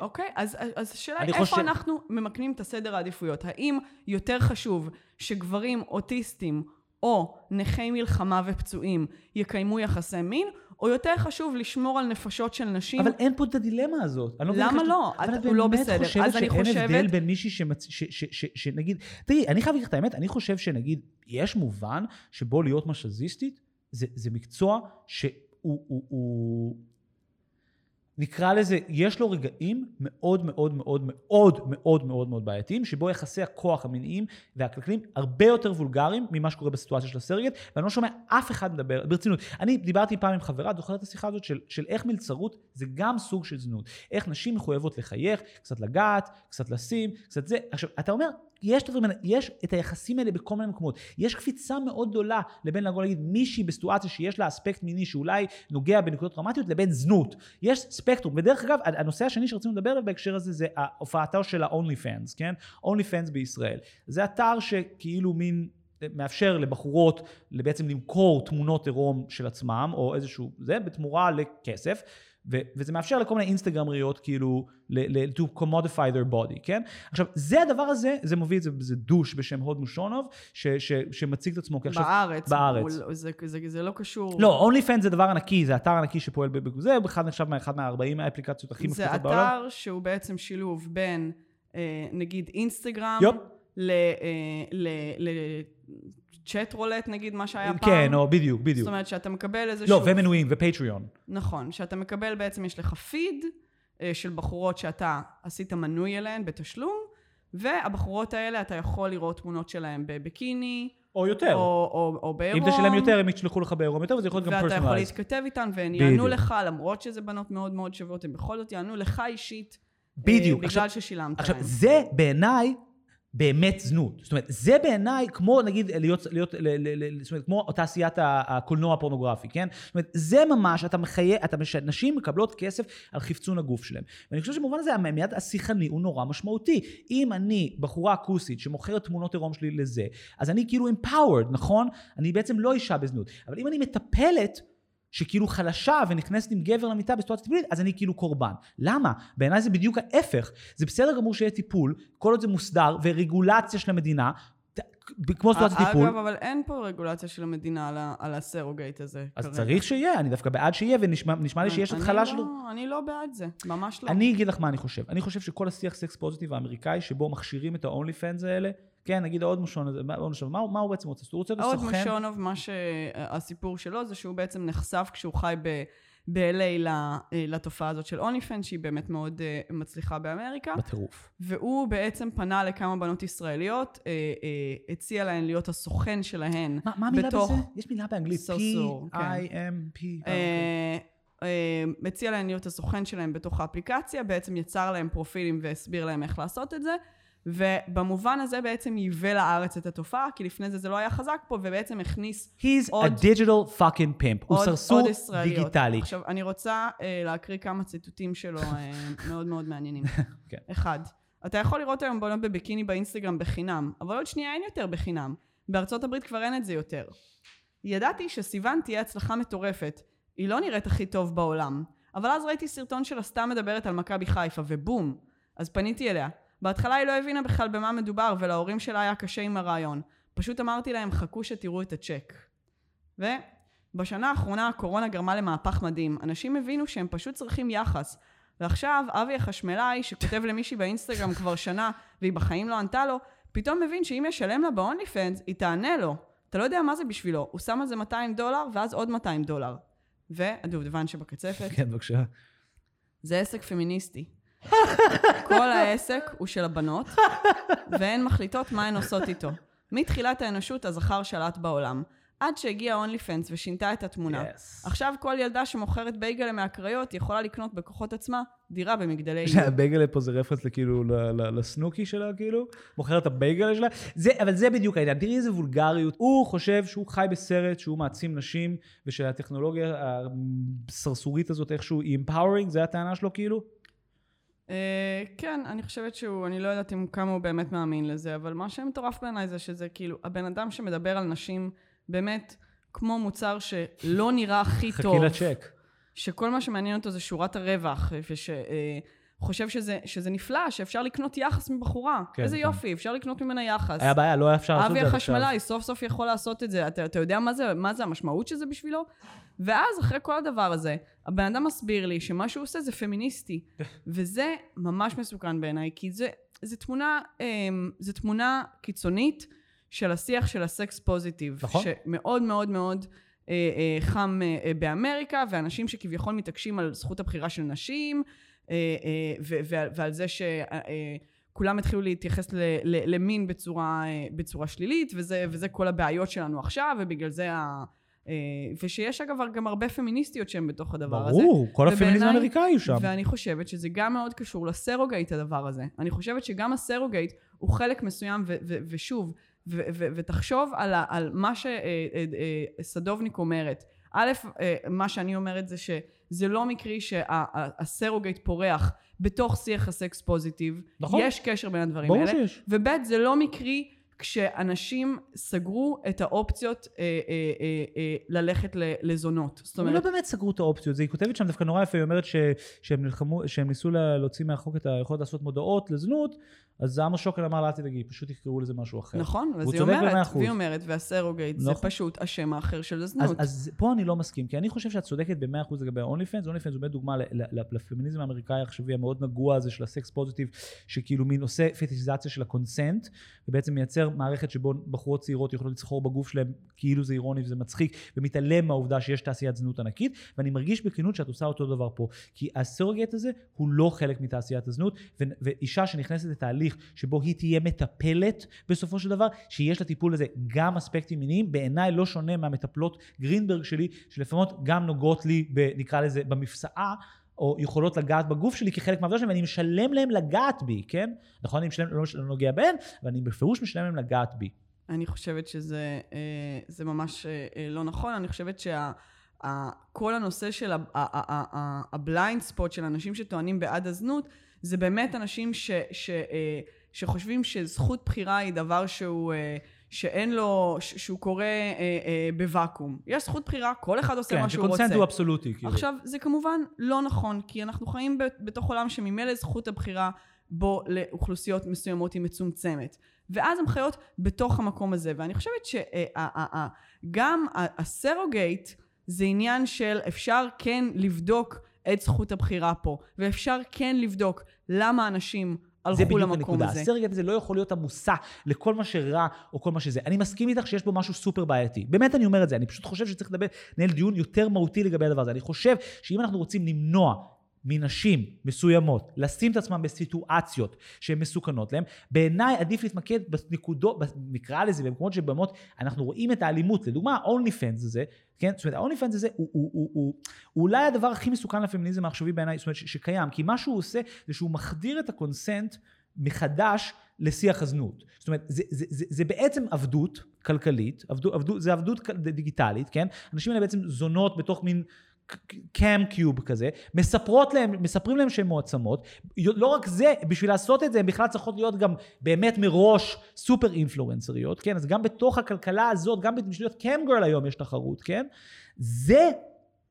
אוקיי, אז, אז השאלה היא איפה חושב... אנחנו ממקנים את הסדר העדיפויות, האם יותר חשוב שגברים אוטיסטים או נכי מלחמה ופצועים יקיימו יחסי מין, או יותר חשוב לשמור על נפשות של נשים. אבל אין פה את הדילמה הזאת. לא למה לא? הוא לא בסדר. אז אני חושבת... שאין הבדל בין מישהי שמצ... ש... ש... ש... שנגיד... תראי, אני חייב להגיד לך את האמת, אני חושב שנגיד, יש מובן שבו להיות משאזיסטית, זה, זה מקצוע שהוא... הוא, הוא, נקרא לזה, יש לו רגעים מאוד מאוד מאוד מאוד מאוד מאוד מאוד בעייתיים, שבו יחסי הכוח המיניים והכלכליים הרבה יותר וולגריים ממה שקורה בסיטואציה של הסרגט, ואני לא שומע אף אחד מדבר, ברצינות. אני דיברתי פעם עם חברה, זוכרת את השיחה הזאת של, של איך מלצרות זה גם סוג של זנות. איך נשים מחויבות לחייך, קצת לגעת, קצת לשים, קצת זה. עכשיו, אתה אומר, יש את הדברים האלה, יש את היחסים האלה בכל מיני מקומות. יש קפיצה מאוד גדולה לבין לבוא להגיד מישהי בסיטואציה שיש לה אספקט מיני שאולי נוגע בנקודות טראומטיות לבין זנות. יש ספקטרום. ודרך אגב, הנושא השני שרצינו לדבר עליו בהקשר הזה זה הופעתו של ה-only fans, כן? only fans בישראל. זה אתר שכאילו מין מאפשר לבחורות בעצם למכור תמונות עירום של עצמם או איזשהו זה בתמורה לכסף. ו- וזה מאפשר לכל מיני אינסטגרמריות כאילו ל- ל- to commodify their body, כן? עכשיו, זה הדבר הזה, זה מביא את זה, זה דוש בשם הוד מושונוב, ש- ש- שמציג את עצמו כעכשיו... בארץ. בארץ. הוא, זה, זה, זה, זה לא קשור. לא, OnlyFans זה דבר ענקי, זה אתר ענקי שפועל בזה, הוא אחד נחשב מאחד מה-40 האפליקציות הכי מפתחות בעולם. זה אתר שהוא בעצם שילוב בין, אה, נגיד, אינסטגרם, יופ. ל... אה, ל, ל Chatroulette נגיד, מה שהיה כן, פעם. כן, או בדיוק, בדיוק. זאת אומרת שאתה מקבל איזשהו... לא, ומנויים, ו Patreon. נכון, שאתה מקבל בעצם, יש לך פיד אה, של בחורות שאתה עשית מנוי אליהן בתשלום, והבחורות האלה, אתה יכול לראות תמונות שלהן בביקיני. או יותר. או, או, או בעירום. אם תשלם יותר, הם ישלחו לך בעירום יותר, וזה יכול להיות גם personalized. ואתה יכול להתכתב איתן, והן יענו לך, למרות שזה בנות מאוד מאוד שוות, הן בכל זאת יענו לך אישית. בדיוק. אה, בגלל עכשיו, ששילמת עכשיו, להם. זה בעיניי באמת זנות. זאת אומרת, זה בעיניי כמו נגיד להיות, להיות, ל, ל, ל, זאת אומרת, כמו תעשיית הקולנוע הפורנוגרפי, כן? זאת אומרת, זה ממש, אתה מחיה, אתה, נשים מקבלות כסף על חפצון הגוף שלהם. ואני חושב שבמובן הזה המיד השיחני הוא נורא משמעותי. אם אני בחורה כוסית שמוכרת תמונות עירום שלי לזה, אז אני כאילו empowered, נכון? אני בעצם לא אישה בזנות. אבל אם אני מטפלת, שכאילו חלשה ונכנסת עם גבר למיטה בסיטואציה טיפולית, אז אני כאילו קורבן. למה? בעיניי זה בדיוק ההפך. זה בסדר גמור שיהיה טיפול, כל עוד זה מוסדר, ורגולציה של המדינה, כמו סיטואציה טיפול. אגב, אבל אין פה רגולציה של המדינה על, על הסרוגייט הזה. אז כרגע. צריך שיהיה, אני דווקא בעד שיהיה, ונשמע לי שיש התחלה שלו. לא, אני לא בעד זה, ממש לא. אני אגיד לך מה אני חושב. אני חושב שכל השיח סקס פוזיטיב האמריקאי, שבו מכשירים את ה-only fans האלה, כן, נגיד העוד מושונוב, מה, מה הוא בעצם רוצה? הוא רוצה להיות סוכן? העוד מושונוב, מה שהסיפור שלו זה שהוא בעצם נחשף כשהוא חי ב... ב-LA לתופעה הזאת של אוניפן, שהיא באמת מאוד uh, מצליחה באמריקה. בטירוף. והוא בעצם פנה לכמה בנות ישראליות, uh, uh, הציע להן להיות הסוכן שלהן. מה, מה המילה בזה? יש מילה באנגלית. P-I-M-P. כן. הציע להן להיות הסוכן שלהן בתוך האפליקציה, בעצם יצר להן פרופילים והסביר להן איך לעשות את זה. ובמובן הזה בעצם ייבא לארץ את התופעה, כי לפני זה זה לא היה חזק פה, ובעצם הכניס He's עוד... He's a digital fucking pimp. הוא סרסור דיגיטלי. עכשיו, אני רוצה uh, להקריא כמה ציטוטים שלו uh, מאוד מאוד מעניינים. [LAUGHS] כן. אחד, אתה יכול לראות היום בנות בביקיני באינסטגרם בחינם, אבל עוד שנייה אין יותר בחינם. בארצות הברית כבר אין את זה יותר. ידעתי שסיוון תהיה הצלחה מטורפת. היא לא נראית הכי טוב בעולם. אבל אז ראיתי סרטון שלה סתם מדברת על מכבי חיפה, ובום. אז פניתי אליה. בהתחלה היא לא הבינה בכלל במה מדובר, ולהורים שלה היה קשה עם הרעיון. פשוט אמרתי להם, חכו שתראו את הצ'ק. ובשנה האחרונה הקורונה גרמה למהפך מדהים. אנשים הבינו שהם פשוט צריכים יחס. ועכשיו, אבי החשמלאי, שכותב למישהי באינסטגרם כבר שנה, והיא בחיים לא ענתה לו, פתאום מבין שאם ישלם לה ב-only fans, היא תענה לו. אתה לא יודע מה זה בשבילו. הוא שם על זה 200 דולר, ואז עוד 200 דולר. והדובדבן שבקצפת, כן, בבקשה. זה עסק פמיניסטי. כל העסק הוא של הבנות, והן מחליטות מה הן עושות איתו. מתחילת האנושות הזכר שלט בעולם, עד שהגיע אונלי פנס ושינתה את התמונה. Yes. עכשיו כל ילדה שמוכרת בייגלה מהקריות יכולה לקנות בכוחות עצמה דירה במגדלי. [LAUGHS] הבייגלה פה זה רפרנס כאילו לסנוקי שלה, כאילו, מוכרת את הבייגלה שלה. זה, אבל זה בדיוק העניין, תראי איזה וולגריות. הוא חושב שהוא חי בסרט שהוא מעצים נשים, ושהטכנולוגיה הסרסורית הזאת איכשהו היא empowering, זה הטענה שלו כאילו? אה, כן, אני חושבת שהוא, אני לא יודעת אם כמה הוא באמת מאמין לזה, אבל מה שמטורף בעיניי זה שזה כאילו, הבן אדם שמדבר על נשים באמת כמו מוצר שלא נראה הכי טוב. חכי לצ'ק. שכל מה שמעניין אותו זה שורת הרווח, ושחושב שזה, שזה נפלא, שאפשר לקנות יחס מבחורה. כן, איזה כן. יופי, אפשר לקנות ממנה יחס. היה בעיה, לא היה אפשר לעשות את אבי זה עכשיו. החשמלאי סוף סוף יכול לעשות את זה. אתה, אתה יודע מה זה, מה זה המשמעות של זה בשבילו? ואז אחרי כל הדבר הזה, הבן אדם מסביר לי שמה שהוא עושה זה פמיניסטי. [LAUGHS] וזה ממש מסוכן בעיניי, כי זה, זה תמונה, אמ, זה תמונה קיצונית של השיח של הסקס פוזיטיב. נכון. שמאוד מאוד מאוד אה, אה, חם אה, באמריקה, ואנשים שכביכול מתעקשים על זכות הבחירה של נשים, ועל זה ש... כולם התחילו להתייחס ל, ל, למין בצורה, בצורה שלילית, וזה, וזה כל הבעיות שלנו עכשיו, ובגלל זה ה... אה, ושיש אגב גם הרבה פמיניסטיות שהן בתוך הדבר הזה. ברור, כל הפמיניזם האמריקאי הוא שם. ואני חושבת שזה גם מאוד קשור לסרוגייט הדבר הזה. אני חושבת שגם הסרוגייט הוא חלק מסוים, ו- ו- ושוב, ו- ו- ותחשוב על, ה- על מה שסדובניק אומרת. א', אה, מה שאני אומרת זה שזה לא מקרי שהסרוגייט פורח בתוך שיח הסקס פוזיטיב. נכון. יש קשר בין הדברים ברור האלה. שיש. וב' זה לא מקרי כשאנשים סגרו את האופציות אה, אה, אה, אה, ללכת ל- לזונות. זאת הם אומרת, לא באמת סגרו את האופציות, זה היא כותבת שם דווקא נורא יפה, היא אומרת ש, שהם נלחמו, שהם ניסו לה- להוציא מהחוק את היכולת לעשות מודעות לזנות, אז עמוס שוקן אמר לה אל תדאגי, פשוט יקראו לזה משהו אחר. נכון, אז היא אומרת. והיא אומרת, והסרוגייט זה נכון. פשוט השם האחר של אז, הזנות. אז פה אני לא מסכים, כי אני חושב שאת צודקת ב-100% לגבי ה-only fans, only fans הוא באמת דוגמה לפמיניזם האמריקאי העכשווי המאוד נגוע הזה של הסקס פוזיטיב, שכאילו מין עושה פטישיזציה של הקונסנט, ובעצם מייצר מערכת שבו בחורות צעירות יכולות לסחור בגוף שלהם כאילו זה אירוני וזה מצחיק, ומתעלם מהעובדה שיש תעשיית זנות ענקית, ואני מרגיש בכנות שאת עושה אותו דבר פה, כי הסורגייט הזה הוא לא חלק מתעשיית הזנות, ואישה שנכנסת לתהליך שבו היא תהיה מטפלת בסופו של דבר, שיש לטיפול הזה גם אספקטים מיניים, בעיניי לא שונה מהמטפלות גרינברג שלי, שלפעמים גם נוגעות לי, ב, נקרא לזה, במפסעה, או יכולות לגעת בגוף שלי כחלק מהעבודה שלהם, ואני משלם להם לגעת בי, כן? נכון, אני משלם, לא, לא נוגע בהן, אבל אני בפירוש משלם להם לגעת בי. אני חושבת שזה אה, ממש אה, לא נכון. אני חושבת שכל הנושא של ה blind spot של אנשים שטוענים בעד הזנות, זה באמת אנשים ש, ש, אה, שחושבים שזכות בחירה היא דבר שהוא... אה, שאין לו, ש- שהוא קורה אה, אה, בוואקום. יש זכות בחירה, כל אחד עושה כן, מה שהוא רוצה. ש consent הוא אבסולוטי, כאילו. עכשיו, זה כמובן לא נכון, כי אנחנו חיים בתוך עולם שממילא זכות הבחירה בו לאוכלוסיות מסוימות היא מצומצמת. ואז הן חיות בתוך המקום הזה. ואני חושבת שגם הסרוגייט זה עניין של אפשר כן לבדוק את זכות הבחירה פה, ואפשר כן לבדוק למה אנשים זה הלכו בדיוק למקום הנקודה. הזה. הסרגט הזה לא יכול להיות המושא לכל מה שרע או כל מה שזה. אני מסכים איתך שיש בו משהו סופר בעייתי. באמת אני אומר את זה, אני פשוט חושב שצריך לדבר, לנהל דיון יותר מהותי לגבי הדבר הזה. אני חושב שאם אנחנו רוצים למנוע מנשים מסוימות לשים את עצמם בסיטואציות שהן מסוכנות להם, בעיניי עדיף להתמקד בנקודות, נקרא לזה, במקומות שבמות אנחנו רואים את האלימות. לדוגמה, ה-only fans הזה, כן? זאת אומרת, ה-only fans הזה הוא, הוא, הוא, הוא, הוא אולי הדבר הכי מסוכן לפמיניזם העכשווי בעיניי, זאת אומרת, שקיים, כי מה שהוא עושה זה שהוא מחדיר את הקונסנט מחדש לשיח הזנות. זאת אומרת, זה, זה, זה, זה בעצם עבדות כלכלית, עבדות, עבדות, זה עבדות דיגיטלית, כן? אנשים האלה בעצם זונות בתוך מין קאם קיוב כזה, מספרות להם, מספרים להם שהן מועצמות, לא רק זה, בשביל לעשות את זה, הן בכלל צריכות להיות גם באמת מראש סופר אינפלואנסריות, כן? אז גם בתוך הכלכלה הזאת, גם בשביל להיות קאם גרל היום יש תחרות, כן? זה,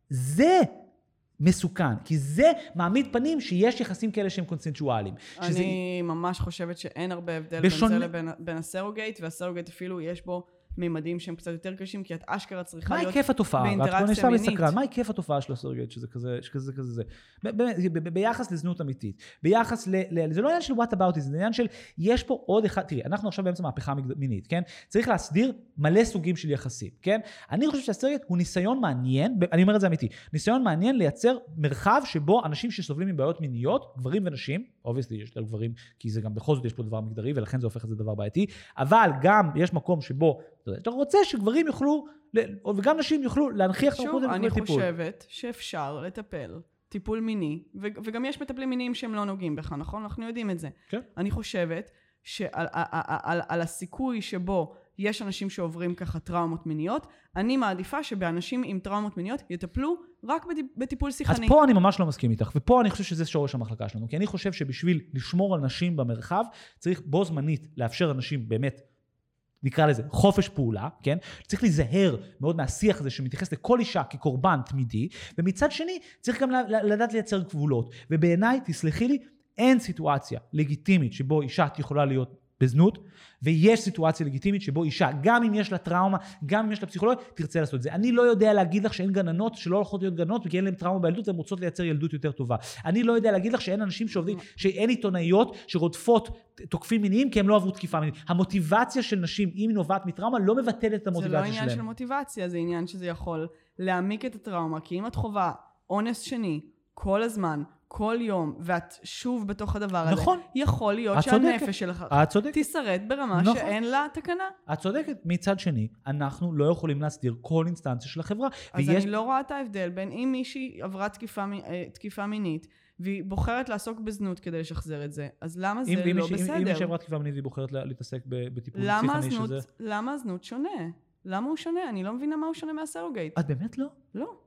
זה מסוכן, כי זה מעמיד פנים שיש יחסים כאלה שהם קונסנשואליים. שזה- אני ממש חושבת שאין הרבה הבדל בשונה- בין זה לבין בין הסרוגייט, והסרוגייט אפילו יש בו מימדים שהם קצת יותר קשים, כי את אשכרה צריכה מה להיות... היקף התופעה? רק באינטראקציה מינית. לסקרן, מה היקף התופעה של ה surrogate שזה כזה, שכזה כזה זה? ביחס לזנות אמיתית, ביחס ל... ל- זה לא עניין של what about it, זה עניין של יש פה עוד אחד, תראי, אנחנו עכשיו באמצע מהפכה מינית, כן? צריך להסדיר מלא סוגים של יחסים, כן? אני חושב שה surrogate הוא ניסיון מעניין, אני אומר את זה אמיתי, ניסיון מעניין לייצר מרחב שבו אנשים שסובלים מבעיות מיניות, גברים ונשים, obviously יש יותר גברים, כי זה גם בכל זאת יש פה דבר מגדרי, ולכן זה הופך את זה לדבר בעייתי, אבל גם יש מקום שבו, אתה רוצה שגברים יוכלו, וגם נשים יוכלו להנכיח את שוב, המקום אני לטיפול. חושבת שאפשר לטפל טיפול מיני, ו- וגם יש מטפלים מיניים שהם לא נוגעים בך, נכון? אנחנו יודעים את זה. כן. אני חושבת שעל על, על, על, על הסיכוי שבו יש אנשים שעוברים ככה טראומות מיניות, אני מעדיפה שבאנשים עם טראומות מיניות יטפלו רק בטיפ, בטיפול אז שיחני. פה אני ממש לא מסכים איתך, ופה אני חושב שזה שורש המחלקה שלנו, כי אני חושב שבשביל לשמור על נשים במרחב, צריך בו זמנית לאפשר לנשים באמת, נקרא לזה, חופש פעולה, כן? צריך להיזהר מאוד מהשיח הזה שמתייחס לכל אישה כקורבן תמידי, ומצד שני, צריך גם לדעת לייצר גבולות. ובעיניי, תסלחי לי, אין סיטואציה לגיטימית שבו אישה יכולה להיות בזנות, ויש סיטואציה לגיטימית שבו אישה, גם אם יש לה טראומה, גם אם יש לה פסיכולוגיה, תרצה לעשות את זה. אני לא יודע להגיד לך שאין גננות שלא הולכות להיות גננות וכי אין להן טראומה בילדות והן רוצות לייצר ילדות יותר טובה. אני לא יודע להגיד לך שאין אנשים שעובדים, שאין עיתונאיות שרודפות תוקפים מיניים כי הם לא עברו תקיפה מינית. המוטיבציה של נשים, אם היא נובעת מטראומה, לא מבטלת את זה לא המוטיבציה עניין של שלהם. מוטיבציה, זה עניין שזה יכול להעמיק את הטראומה, כי אם את חווה אונס שני כל הזמן, כל יום, ואת שוב בתוך הדבר הזה, נכון. יכול להיות. שהנפש שלך את צודקת. תישרט ברמה נכון. שאין לה תקנה. את צודקת. מצד שני, אנחנו לא יכולים להסדיר כל אינסטנציה של החברה. אז ויש- אני לא רואה את ההבדל בין אם מישהי עברה תקיפה, אה, תקיפה מינית, והיא בוחרת לעסוק בזנות כדי לשחזר את זה, אז למה זה אם- לא אם- בסדר? אם מישהי עברה תקיפה מינית והיא בוחרת לה- להתעסק בטיפול פסיכני שזה... למה הזנות שונה? למה הוא שונה? אני לא מבינה מה הוא שונה מהסרוגייט. את באמת לא? לא.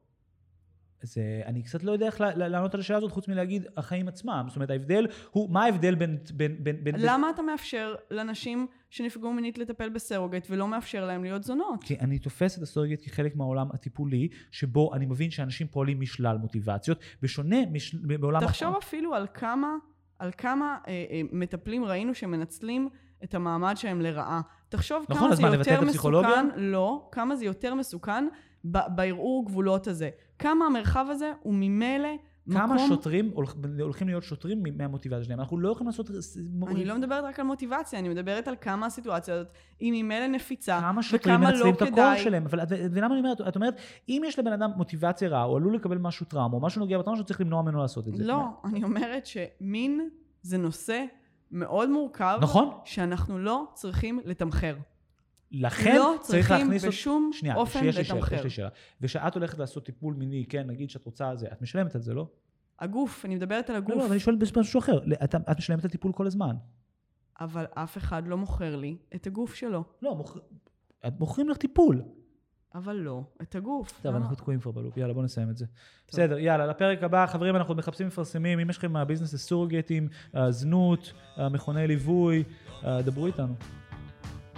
אז אה, אני קצת לא יודע איך לענות על השאלה הזאת, חוץ מלהגיד החיים עצמם. זאת אומרת, ההבדל הוא, מה ההבדל בין... בין, בין, בין למה אתה מאפשר לנשים שנפגעו מינית לטפל בסרוגייט ולא מאפשר להם להיות זונות? כי אני תופס את הסרגט כחלק מהעולם הטיפולי, שבו אני מבין שאנשים פועלים משלל מוטיבציות, בשונה מש... בעולם... תחשוב אפילו על כמה, על כמה אה, אה, מטפלים ראינו שמנצלים את המעמד שלהם לרעה. תחשוב נכון, כמה אז זה מה, לבטל יותר את הפסיכולוגיה? מסוכן, לא, כמה זה יותר מסוכן בערעור גבולות הזה. כמה המרחב הזה הוא ממילא כמה מקום... שוטרים הולכ- הולכים להיות שוטרים מהמוטיבציה שלהם? אנחנו לא יכולים לעשות... אני לא מדברת רק על מוטיבציה, אני מדברת על כמה הסיטואציה הזאת היא ממילא נפיצה, כמה שוטרים וכמה מנצלים לא את הכוח כדאי. שלהם. אבל את מבינה מה אני אומרת? את אומרת, אם יש לבן אדם מוטיבציה רעה, הוא עלול לקבל משהו טראומה, או משהו נוגע בטראומה, שהוא צריך למנוע ממנו לעשות את זה. לא, אני אומרת שמין זה נושא מאוד מורכב, נכון. שאנחנו לא צריכים לתמחר. לכן לא צריך צריכים להכניס... אותו- בשום שנייה, אופן שיש לתמחר. יש לי שאלה. ושאת הולכת לעשות טיפול מיני, כן, נגיד שאת רוצה זה, את משלמת על זה, לא? הגוף, אני מדברת על לא, הגוף, לא, אבל אני שואל משהו אחר. את, את משלמת על טיפול כל הזמן. אבל אף אחד לא מוכר לי את הגוף שלו. לא, מוכר... את מוכרים לך טיפול. אבל לא את הגוף. טוב, למה? אנחנו תקועים כבר בלופ, יאללה, בוא נסיים את זה. בסדר, יאללה, לפרק הבא, חברים, אנחנו מחפשים מפרסמים, אם יש לכם מהביזנס לסורגטים, אה, זנות, מכוני ליווי, אה, דברו איתנו.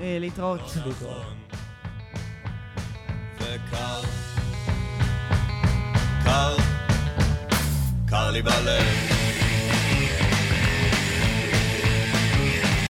Eh, les trottes. Les trottes. Carl, Carl, Carl